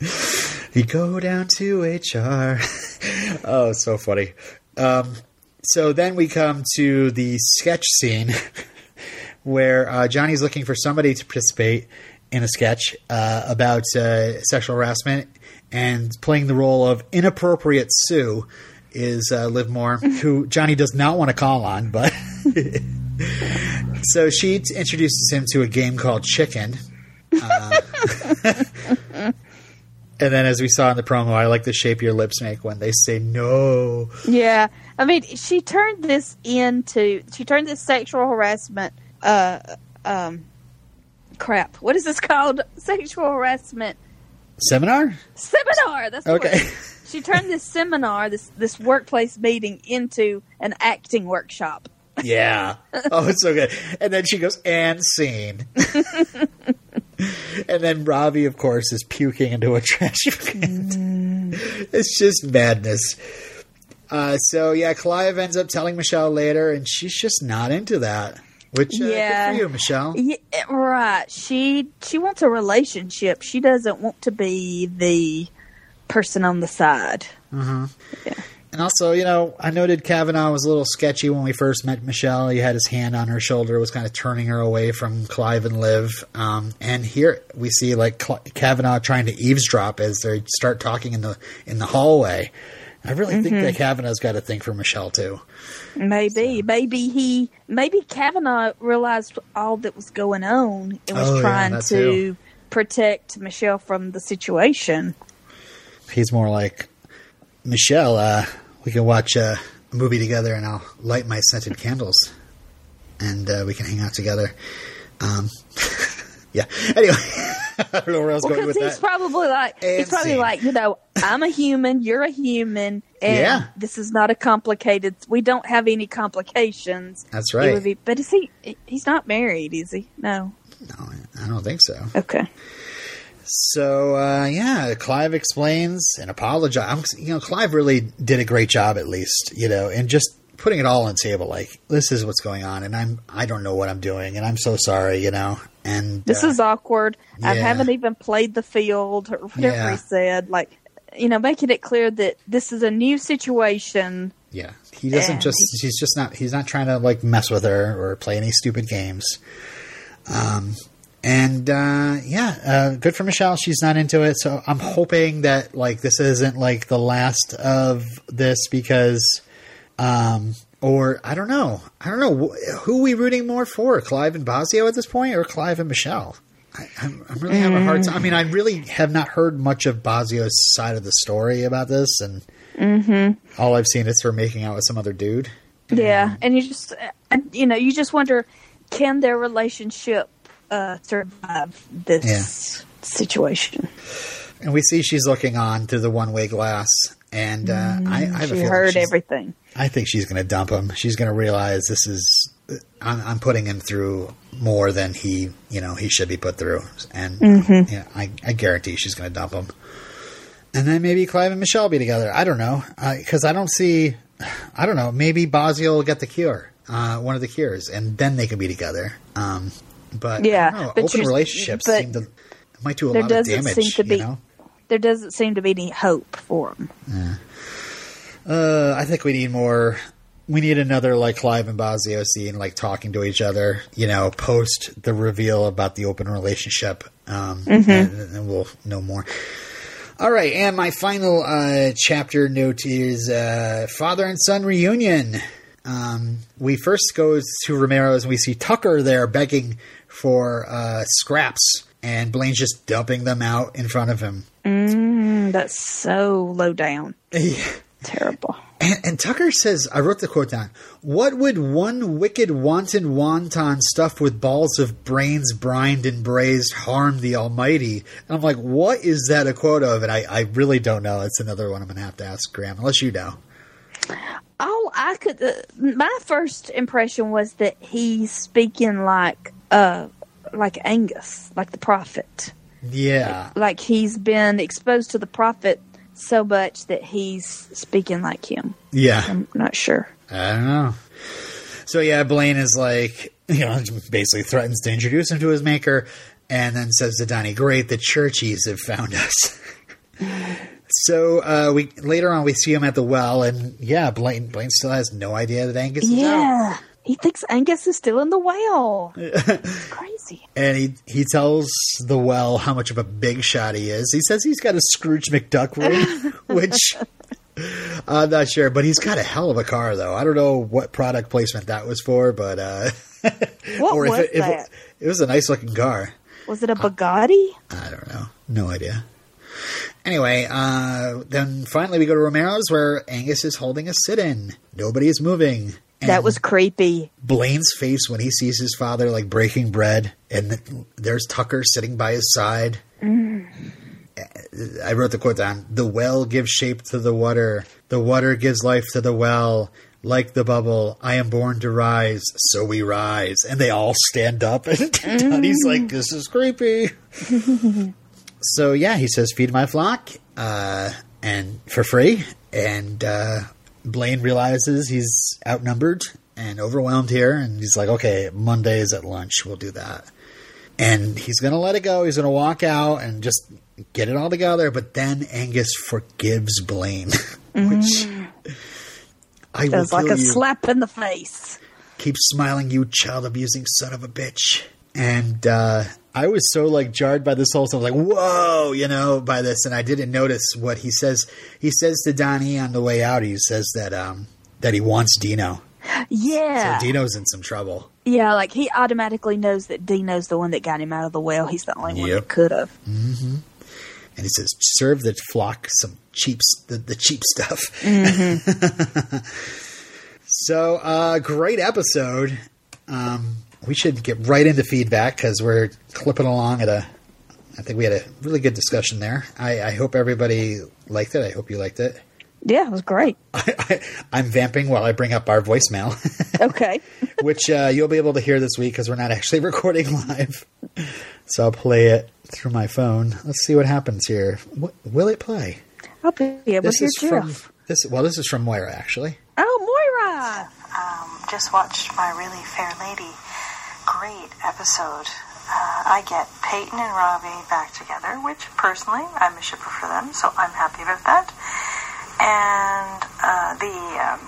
you go down to HR. oh, so funny. Um, so then we come to the sketch scene where uh, Johnny's looking for somebody to participate in a sketch uh, about uh, sexual harassment, and playing the role of inappropriate Sue is uh, Liv Moore, who Johnny does not want to call on, but. so she t- introduces him to a game called Chicken. Uh, and then, as we saw in the promo, I like the shape your lips make when they say no. Yeah, I mean, she turned this into she turned this sexual harassment. Uh, um, crap. What is this called? Sexual harassment Seminar? seminar. That's Okay. She turned this seminar, this this workplace meeting, into an acting workshop. Yeah. Oh, it's so good. And then she goes, and scene. and then Ravi, of course, is puking into a trash can. It's just madness. Uh, so, yeah, Clive ends up telling Michelle later, and she's just not into that. Which, uh, Yeah. good for you, Michelle. Yeah, right. She she wants a relationship. She doesn't want to be the person on the side. Yeah. And also, you know, I noted Cavanaugh was a little sketchy when we first met Michelle. He had his hand on her shoulder, was kind of turning her away from Clive and Liv. Um, and here we see like Cl- Cavanaugh trying to eavesdrop as they start talking in the in the hallway. I really think that Cavanaugh's got a thing for Michelle too. Maybe, maybe he, maybe Kavanaugh realized all that was going on and was Oh, trying that to too. protect Michelle from the situation. He's more like Michelle. Uh, we can watch a movie together, and I'll light my scented candles, and uh, we can hang out together. Um, yeah. Anyway, I don't know where I was going Because with he's that. probably like, And he's probably scene. like, you know, I'm a human, you're a human, and Yeah. this is not a complicated. We don't have any complications. That's It right. be, but is he? He's not married, is he? No. No, I don't think so. Okay. So uh, yeah, Clive explains and apologizes. You know, Clive really did a great job, at least. You know, and just putting it all on the table. Like this is what's going on, and I'm I don't know what I'm doing, and I'm so sorry. You know, and This uh, is awkward. I haven't even played the field or whatever Yeah. he said. Like, you know, making it clear that this is a new situation. yeah. He doesn't just he's just not he's not trying to like mess with her or play any stupid games. Um. And uh, yeah, uh, good for Michelle. She's not into it, so I'm hoping that like this isn't like the last of this because Um, or I don't know. I don't know Wh- who are we rooting more for, Clive and Bozzio at this point, or Clive and Michelle. I, I'm, I'm really having a hard time. I mean, I really have not heard much of Bozzio's side of the story about this, and all I've seen is her making out with some other dude. Yeah, and you just, uh, you know, you just wonder, can their relationship uh, survive this situation? And we see she's looking on through the one way glass, and uh, I, I have a Mm, She heard everything. I think she's going to dump him. She's going to realize this is I'm, I'm putting him through more than he you know he should be put through, and yeah, I, I guarantee she's going to dump him. And then maybe Clive and Michelle be together. I don't know because I don't see. I don't know. Maybe Bozzio will get the cure. uh, one of the cures, and then they can be together. Um, but Yeah, I don't know, but open relationships seem to might do a lot of doesn't damage. seem to you be- know? There doesn't seem to be any hope for him. Uh, I think we need more. We need another like Clive and Bozzio scene, like talking to each other. You know, post the reveal about the open relationship, um, and, and we'll know more. All right, and my final uh, chapter note is uh, father and son reunion. Um, we first go to Romero's and we see Tucker there begging for uh, scraps, and Blaine's just dumping them out in front of him. Mm, that's so low down. Yeah. Terrible. And, and Tucker says, I wrote the quote down. What would one wicked wanton wonton stuffed with balls of brains brined and braised harm the Almighty? And I'm like, what is that a quote of? And I, I really don't know. It's another one I'm going to have to ask Graham, unless you know. Oh, I could, uh, my first impression was that he's speaking like, uh, like Angus, like the prophet. Yeah. Like he's been exposed to the prophet so much that he's speaking like him. Yeah. I'm not sure. I don't know. So yeah, Blaine is like, you know, basically threatens to introduce him to his maker, and then says to Donnie, "Great, the churchies have found us." so uh, we later on we see him at the well, and yeah, Blaine Blaine still has no idea that Angus is out, Yeah. He thinks Angus is still in the well. Crazy. and he he tells the well how much of a big shot he is. He says he's got a Scrooge McDuck ring, which. I'm not sure, but he's got a hell of a car, though. I don't know what product placement that was for, but uh, What was it, that? it, it was a nice looking car. Was it a Bugatti? I don't know. No idea. Anyway, uh, then finally we go to Romero's where Angus is holding a sit in. Nobody is moving. And That was creepy. Blaine's face when he sees his father like breaking bread, and there's Tucker sitting by his side. I wrote the quote down The well gives shape to the water, the water gives life to the well. Like the bubble, I am born to rise, so we rise. And they all stand up, and Donnie's like, This is creepy. so, yeah, he says, Feed my flock, uh, and for free. And uh, Blaine realizes he's outnumbered and overwhelmed here, and he's like, Okay, Monday is at lunch, we'll do that and he's going to let it go. He's going to walk out and just get it all together. But then Angus forgives Blaine, which I was like a you. slap in the face. Keep smiling, you child abusing son of a bitch. And uh, I was so like jarred by this whole stuff, like whoa, you know, by this, and I didn't notice what he says. He says to Donnie on the way out. He says that um, that he wants Dino. Yeah. So Dino's in some trouble. yeah, like he automatically knows that Dino's the one that got him out of the well. He's the only one Yep. that could have. Mm-hmm. and he says, "Serve the flock some cheap, the, the cheap stuff." so, uh, great episode. Um, we should get right into feedback because we're clipping along at a. I think we had a really good discussion there. I, I hope everybody liked it. I hope you liked it. Yeah, it was great. I, I'm vamping while I bring up our voicemail, Okay. which uh, you'll be able to hear this week because we're not actually recording live. So I'll play it through my phone. Let's see what happens here. What, will it play? I'll be able This to is hear from Jeff. this. Well, this is from Moira actually. Oh, Moira! um, just watched My Really Fair Lady. Great episode. Uh, I get Peyton and Ravi back together, which personally I'm a shipper for them, so I'm happy about that. And uh, the um,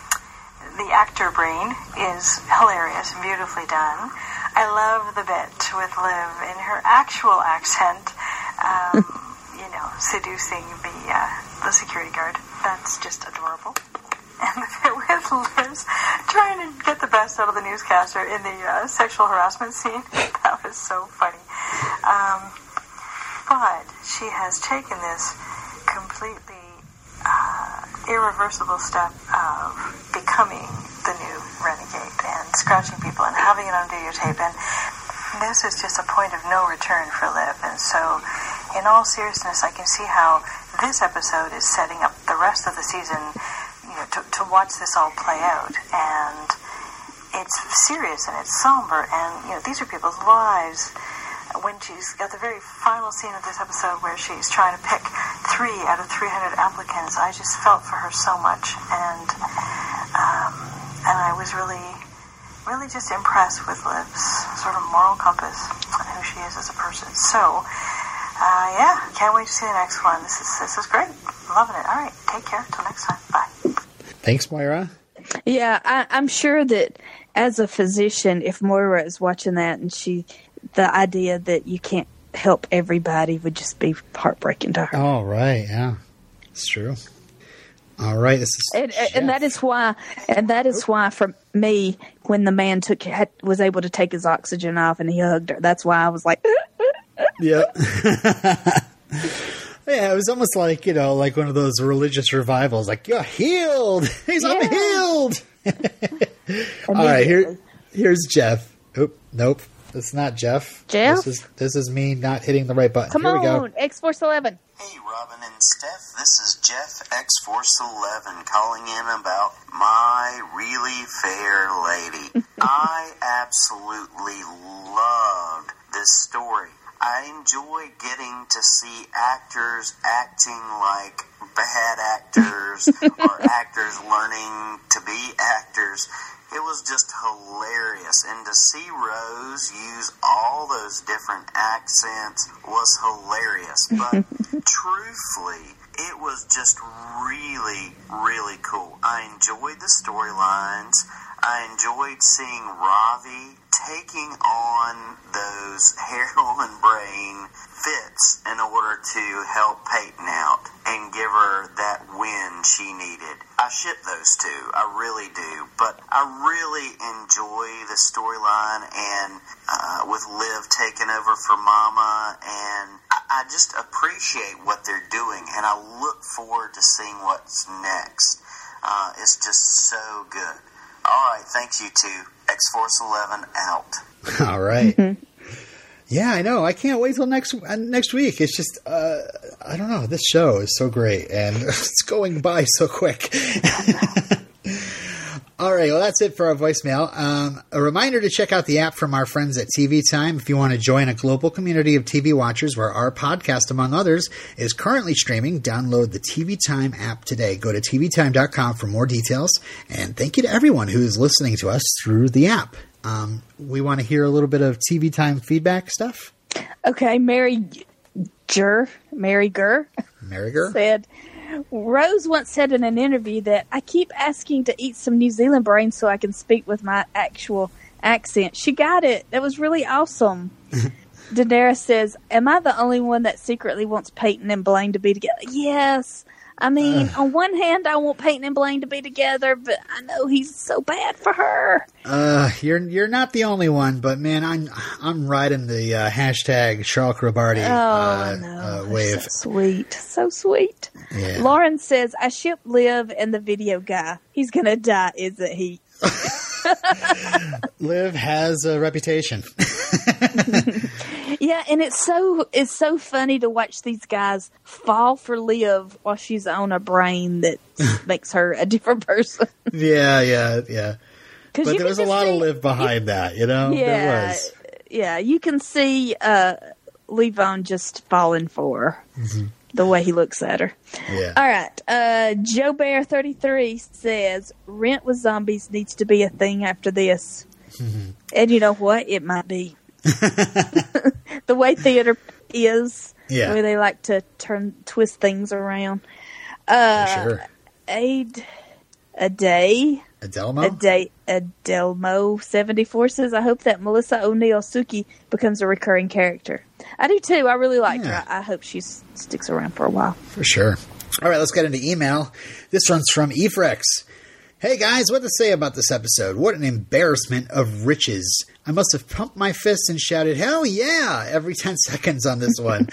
the actor brain is hilarious and beautifully done. I love the bit with Liv in her actual accent, um, you know, seducing the uh, the security guard. That's just adorable and with Liz trying to get the best out of the newscaster in the uh, sexual harassment scene. that was so funny. Um, but she has taken this completely uh, irreversible step of becoming the new renegade and scratching people and having it on videotape. And this is just a point of no return for Liv. And so, in all seriousness, I can see how this episode is setting up the rest of the season to, to watch this all play out. And it's serious and it's somber, and you know, these are people's lives. When she's got the very final scene of this episode where she's trying to pick three out of 300 applicants, I just felt for her so much, and um, and I was really really just impressed with Liv's sort of moral compass and who she is as a person. So, uh, yeah, can't wait to see the next one. This is this is great. Loving it. All right, take care. Till next time. Thanks, Moira. Yeah, I, I'm sure that as a physician, if Moira is watching that and she, the idea that you can't help everybody would just be heartbreaking to her. Oh, right. Yeah, it's true. All right. This is and, and that is why, and that is why, for me, when the man took had, was able to take his oxygen off and he hugged her, that's why I was like, yeah. Yeah, it was almost like you know, like one of those religious revivals. Like you're healed. He's I'm Yeah. healed. All right, here, here's Jeff. Oop, nope, it's not Jeff. Jeff? this is this is me not hitting the right button. "Come here we go. on, X Force Eleven." Hey, Robin and Steph, this is Jeff X Force 11 calling in about My Really Fair Lady. I absolutely loved this story. I enjoy getting to see actors acting like bad actors or actors learning to be actors. It was just hilarious. And to see Rose use all those different accents was hilarious. But truthfully, it was just really, really cool. I enjoyed the storylines. I enjoyed seeing Ravi taking on those heroin brain fits in order to help Peyton out and give her that win she needed. I ship those two, I really do. But I really enjoy the storyline and uh, with Liv taking over for Mama, and I, I just appreciate what they're doing, and I look forward to seeing what's next. Uh, it's just so good. All right, thank you two. X Force Eleven out. All right. Yeah, I know. I can't wait till next uh, next week. It's just uh, I don't know. This show is so great, and it's going by so quick. All right, well, that's it for our voicemail. Um, a reminder to check out the app from our friends at TV Time if you want to join a global community of TV watchers where our podcast, among others, is currently streaming. Download the TV Time app today. Go to tvtime.com for more details. And thank you to everyone who's listening to us through the app. Um, we want to hear a little bit of TV Time feedback stuff. Okay, Mary Ger, Mary Ger Mariger? said, Rose once said in an interview that I keep asking to eat some New Zealand brain so I can speak with my actual accent. She got it. That was really awesome. Daenerys says, Am I the only one that secretly wants Peyton and Blaine to be together? Yes. I mean, on one hand, I want Peyton and Blaine to be together, but I know he's so bad for her. Uh, you're you're not the only one, but man, I'm I'm riding the uh, hashtag Charles Robardi Oh, uh, no. uh, wave. So sweet. So sweet. Yeah. Lauren says, I ship Liv and the video guy. He's going to die, isn't he? Liv has a reputation. Yeah, and it's so it's so funny to watch these guys fall for Liv while she's on a brain that makes her a different person. yeah, yeah, yeah. But you there was a lot of Liv behind that, you know. Yeah, There was. yeah, you can see uh, Levon just falling for. Mm-hmm. The way he looks at her. Yeah. All right. Uh, Joe Bear thirty three says rent with zombies needs to be a thing after this, Mm-hmm. and you know what? It might be. the way theater is, Yeah. the way they like to turn twist things around. Uh, For sure. Aid a day, Adelmo. a day, Adelmo seventy four says, "I hope that Melissa O'Neill Suki becomes a recurring character." I do too. I really like Yeah. her. I, I hope she sticks around for a while. For sure. All right, let's get into email. This one's from Efrex. Hey guys, what to say about this episode? What an embarrassment of riches. I must have pumped my fist and shouted, hell yeah, every 10 seconds on this one.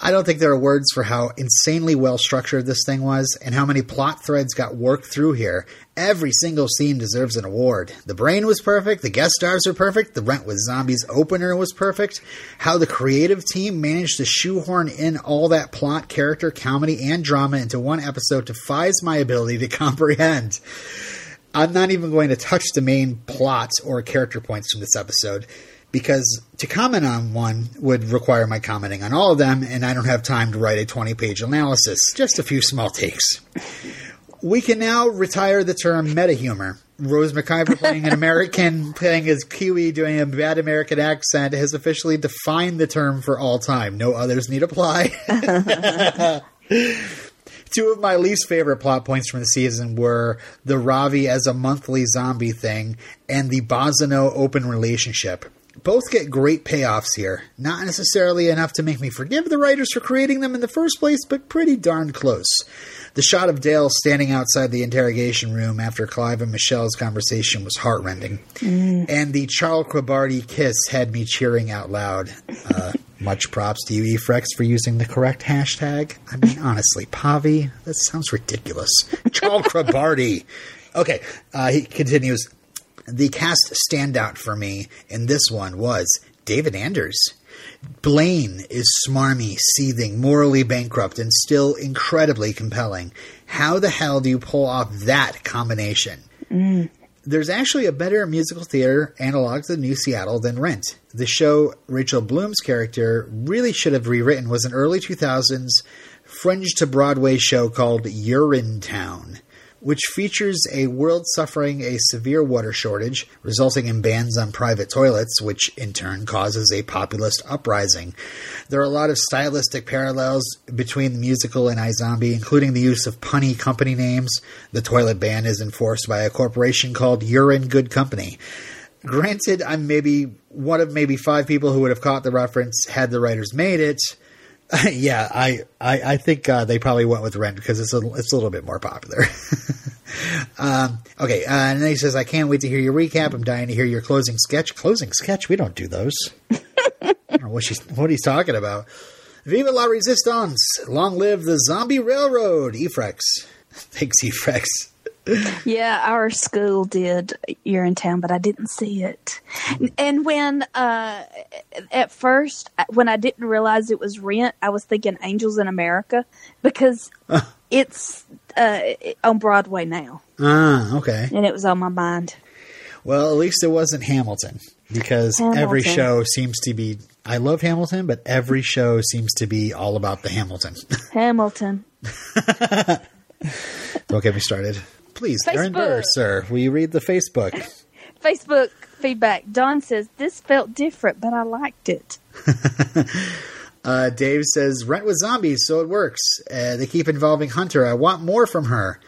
I don't think there are words for how insanely well structured this thing was and how many plot threads got worked through here. Every single scene deserves an award. The brain was perfect, the guest stars are perfect, the Rent with Zombies opener was perfect. How the creative team managed to shoehorn in all that plot, character, comedy, and drama into one episode defies my ability to comprehend. I'm not even going to touch the main plots or character points from this episode because to comment on one would require my commenting on all of them, and I don't have time to write a 20 page analysis. Just a few small takes. We can now retire the term meta humor. Rose McIver playing an American, playing as Kiwi, doing a bad American accent, has officially defined the term for all time. No others need apply. Two of my least favorite plot points from the season were the Ravi as a monthly zombie thing and the Bozzio open relationship. Both get great payoffs here. Not necessarily enough to make me forgive the writers for creating them in the first place, but pretty darn close. The shot of Dale standing outside the interrogation room after Clive and Michelle's conversation was heartrending. Mm. And the Charles Krabardi kiss had me cheering out loud. Uh, much props to you, Efrex, for using the correct hashtag. I mean, honestly, Pavi, that sounds ridiculous. Charles Krabardi. Okay, uh, he continues. The cast standout for me in this one was David Anders. Blaine is smarmy, seething, morally bankrupt, and still incredibly compelling. How the hell do you pull off that combination? Mm. There's actually a better musical theater analog to New Seattle than Rent. The show Rachel Bloom's character really should have rewritten was an early 2000s fringe to Broadway show called Urinetown which features a world suffering a severe water shortage, resulting in bans on private toilets, which in turn causes a populist uprising. There are a lot of stylistic parallels between the musical and iZombie, including the use of punny company names. The toilet ban is enforced by a corporation called Urine Good Company. Granted, I'm maybe one of maybe five people who would have caught the reference had the writers made it. yeah, I I, I think uh, they probably went with Rent because it's a it's a little bit more popular. um, okay, uh, and then he says, "I can't wait to hear your recap. I'm dying to hear your closing sketch. Closing sketch? We don't do those. I don't know what she's what he's talking about. Viva la resistance! Long live the zombie railroad, Efrex. Thanks, Efrex yeah, our school did Urinetown, but I didn't see it. And when uh, at first, when I didn't realize it was Rent, I was thinking Angels in America because it's uh, on Broadway now. Ah, okay. And it was on my mind. Well, at least it wasn't Hamilton because Hamilton. every show seems to be. I love Hamilton, but every show seems to be all about the Hamilton. Hamilton. Don't get me started. Please, Facebook. Aaron Burr, sir, will you read the Facebook? Facebook feedback. Don says, This felt different, but I liked it. uh, Dave says, Rent with zombies, so it works. Uh, they keep involving Hunter. I want more from her.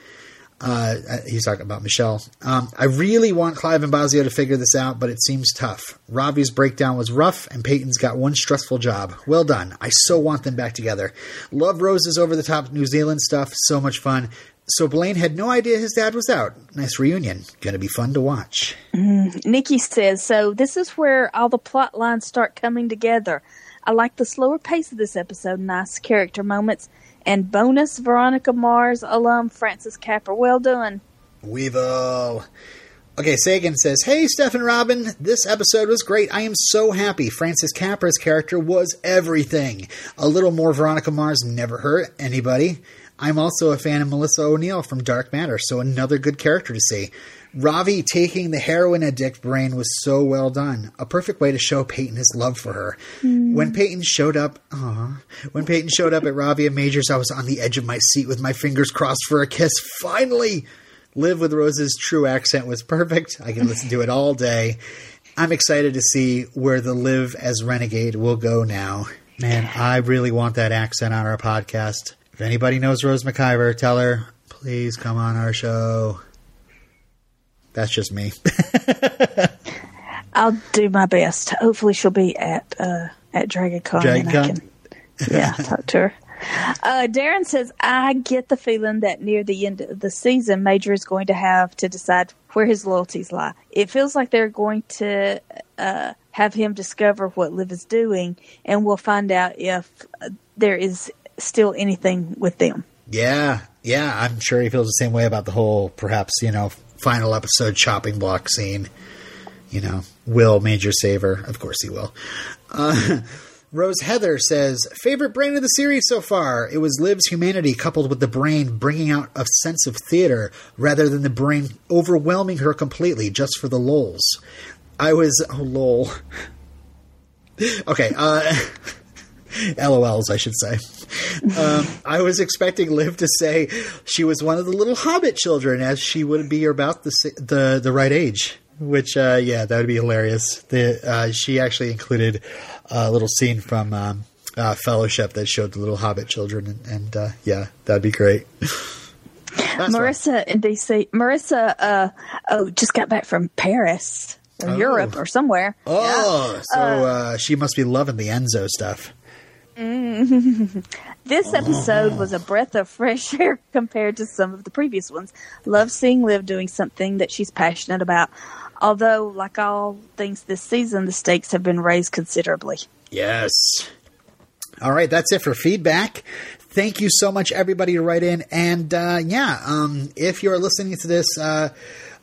Uh, uh, he's talking about Michelle. Um, I really want Clive and Bozzio to figure this out, but it seems tough. Ravi's breakdown was rough, and Peyton's got one stressful job. Well done. I so want them back together. Love Rose's over the top New Zealand stuff. So much fun. So Blaine had no idea his dad was out. Nice reunion. Going to be fun to watch. Mm, Nikki says, so this is where all the plot lines start coming together. I like the slower pace of this episode, nice character moments, and bonus Veronica Mars alum Francis Capra. Well done. Weevil. Okay, Sagan says, Hey, Steph and Robin, this episode was great. I am so happy. Francis Capra's character was everything. A little more Veronica Mars never hurt anybody. I'm also a fan of Melissa O'Neill from Dark Matter, so another good character to see. Ravi taking the heroin addict brain was so well done. A perfect way to show Peyton his love for her. Mm. When Peyton showed up, aw, when Peyton showed up at Ravi and Majors, I was on the edge of my seat with my fingers crossed for a kiss. Finally! Liv with Rose's true accent was perfect. I can listen to it all day. I'm excited to see where the Liv as Renegade will go now. Man, I really want that accent on our podcast. If anybody knows Rose McIver, tell her, please come on our show. That's just me. I'll do my best. Hopefully, she'll be at uh, at DragonCon. I can, yeah, talk to her. Uh, Darren says, I get the feeling that near the end of the season, Major is going to have to decide where his loyalties lie. It feels like they're going to uh, have him discover what Liv is doing, and we'll find out if there is still anything with them. Yeah, yeah, I'm sure he feels the same way about the whole, perhaps you know, final episode chopping block scene. You know, will Major Saver? Of course he will. Uh, Rose Heather says, favorite brain of the series so far. It was Liv's humanity coupled with the brain bringing out a sense of theater rather than the brain overwhelming her completely just for the lols. I was, oh, lol. okay, uh, LOLs, I should say. Um, I was expecting Liv to say she was one of the little Hobbit children, as she would be about the the the right age. Which, uh, yeah, that would be hilarious. The uh, she actually included a little scene from um, uh, Fellowship that showed the little Hobbit children, and, and uh, yeah, that'd be great. Marissa in DC. Marissa, uh, oh, just got back from Paris or Oh. Europe or somewhere. Oh, so uh, she must be loving the Enzo stuff. This episode was a breath of fresh air compared to some of the previous ones. Love seeing Liv doing something that she's passionate about. Although, like all things this season, the stakes have been raised considerably. Yes. All right, that's it for feedback. Thank you so much, everybody, to write in. And uh, yeah, um, if you're listening to this uh,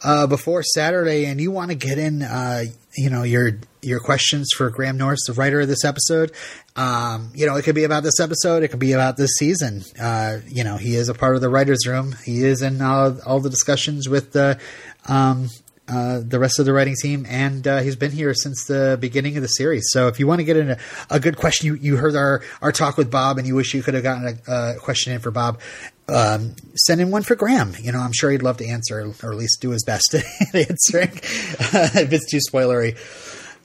uh, before Saturday and you want to get in, uh, you know, your your questions for Graham Norris, the writer of this episode, um, you know, it could be about this episode, it could be about this season. Uh, you know, he is a part of the writers' room. He is in all, all the discussions with the. Um, uh, the rest of the writing team, and uh, he's been here since the beginning of the series. So if you want to get in a, a good question, you, you heard our, our talk with Bob, and you wish you could have gotten a, a question in for Bob, um, send in one for Graham. You know, I'm sure he'd love to answer, or at least do his best at answering if it's too spoilery.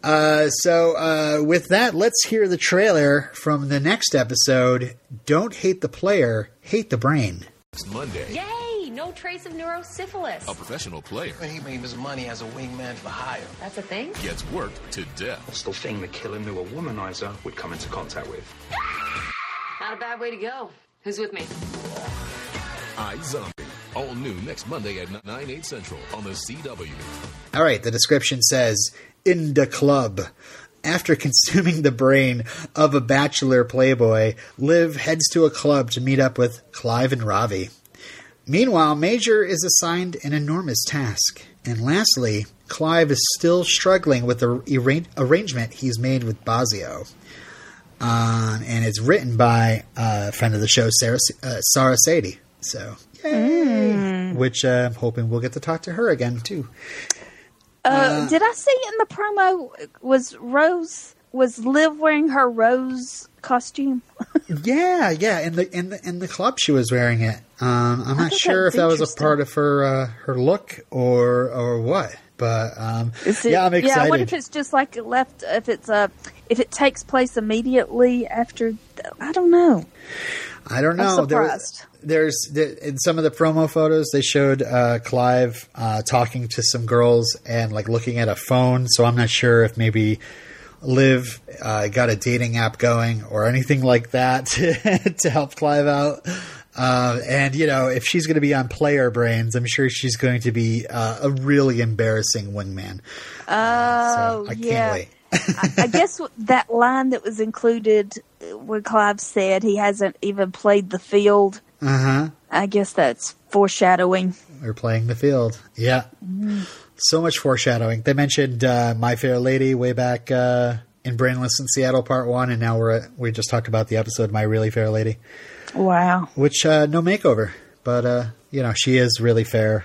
Uh, so uh, with that, let's hear the trailer from the next episode. Don't hate the player, hate the brain. Next Monday, Yay! No trace of neurosyphilis. a professional player He made his money as a wingman for hire. That's a thing? gets worked to death. What's the thing the killer knew a womanizer would come into contact with? Not a bad way to go. Who's with me? iZombie. All new next Monday at 9, 8 central on the CW. All right, the description says in the club. After consuming the brain of a bachelor playboy, Liv heads to a club to meet up with Clive and Ravi. Meanwhile, Major is assigned an enormous task. And lastly, Clive is still struggling with the arra- arrangement he's made with Bozzio. Uh, and it's written by uh, a friend of the show, Sara, uh, Sara Saedi. So, yay! Which uh, I'm hoping we'll get to talk to her again, too. Uh, did I see in the promo was Rose was Liv wearing her Rose costume? Yeah, yeah. In the in the in the club, she was wearing it. Um, I'm not sure if that was a part of her uh, her look or or what. But um, it- yeah, I'm excited. Yeah, what if it's just like left? If it's uh, if it takes place immediately after? I don't know. I don't know. There's there, in some of the promo photos they showed uh, Clive uh, talking to some girls and like looking at a phone. So I'm not sure if maybe Liv uh, got a dating app going or anything like that to, to help Clive out. Uh, and you know, if she's going to be on player brains, I'm sure she's going to be uh, a really embarrassing wingman. Oh, so I can't yeah. wait. I, I guess that line that was included uh, when Clive said he hasn't even played the field. Uh huh. I guess that's foreshadowing. We're playing the field. Yeah. So much foreshadowing. They mentioned uh, My Fair Lady way back uh, in Brainless in Seattle Part One, and now we're at, we just talked about the episode My Really Fair Lady, Wow. which uh, no makeover, but uh, you know she is really fair,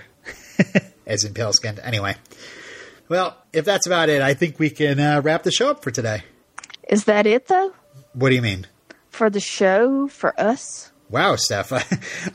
as in pale skinned. Anyway, well, if that's about it, I think we can uh, wrap the show up for today. Is that it though? What do you mean? For the show, for us? Wow, Steph, I,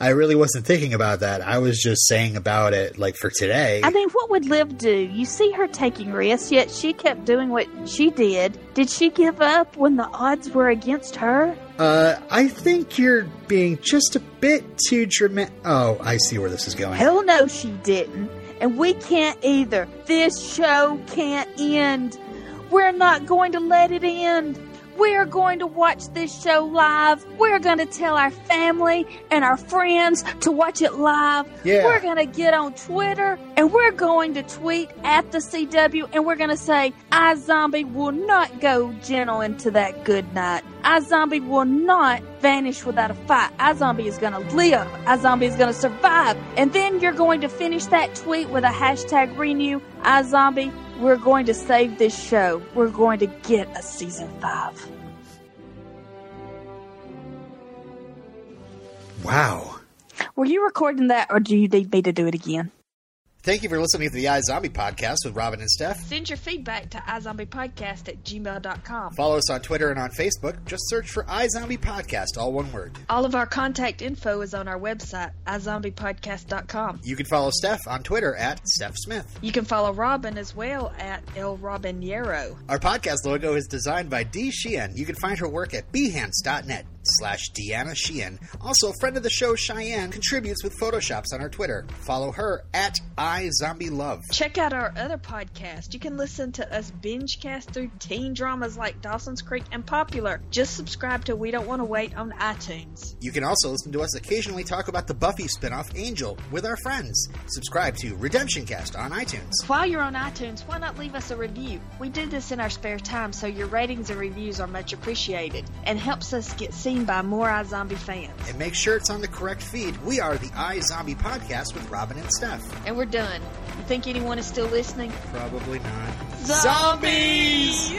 I really wasn't thinking about that. I was just saying about it like for today. I mean, what would Liv do? You see her taking risks, yet she kept doing what she did. Did she give up when the odds were against her? Uh, I think you're being just a bit too dramatic. Oh, I see where this is going. Hell no, she didn't. And we can't either. This show can't end. We're not going to let it end. We're going to watch this show live. We're going to tell our family and our friends to watch it live. Yeah. We're going to get on Twitter and we're going to tweet at the CW and we're going to say, iZombie will not go gentle into that good night. iZombie will not vanish without a fight. iZombie is going to live. iZombie is going to survive. And then you're going to finish that tweet with a hashtag renew. Ah, iZombie, we're going to save this show. We're going to get a season five. Wow. Were you recording that or do you need me to do it again? Thank you for listening to the iZombie podcast with Robin and Steph. Send your feedback to iZombiePodcast at gmail.com. Follow us on Twitter and on Facebook. Just search for iZombie Podcast, all one word. All of our contact info is on our website, iZombiePodcast.com. You can follow Steph on Twitter at Steph Smith. You can follow Robin as well at El. Our podcast logo is designed by Dee Sheehan. You can find her work at behance.net slash Deanna Sheehan. Also, friend of the show, Cheyenne, contributes with Photoshops on her Twitter. Follow her at iZombieLove. Check out our other podcast. You can listen to us binge cast through teen dramas like Dawson's Creek and Popular. Just subscribe to We Don't Want to Wait on iTunes. You can also listen to us occasionally talk about the Buffy spinoff Angel with our friends. Subscribe to Redemption Cast on iTunes. While you're on iTunes, why not leave us a review? We did this in our spare time, so your ratings and reviews are much appreciated and helps us get seen by more iZombie fans. And make sure it's on the correct feed. We are the iZombie Podcast with Robin and Steph. And we're done. You think anyone is still listening? Probably not. Zombies!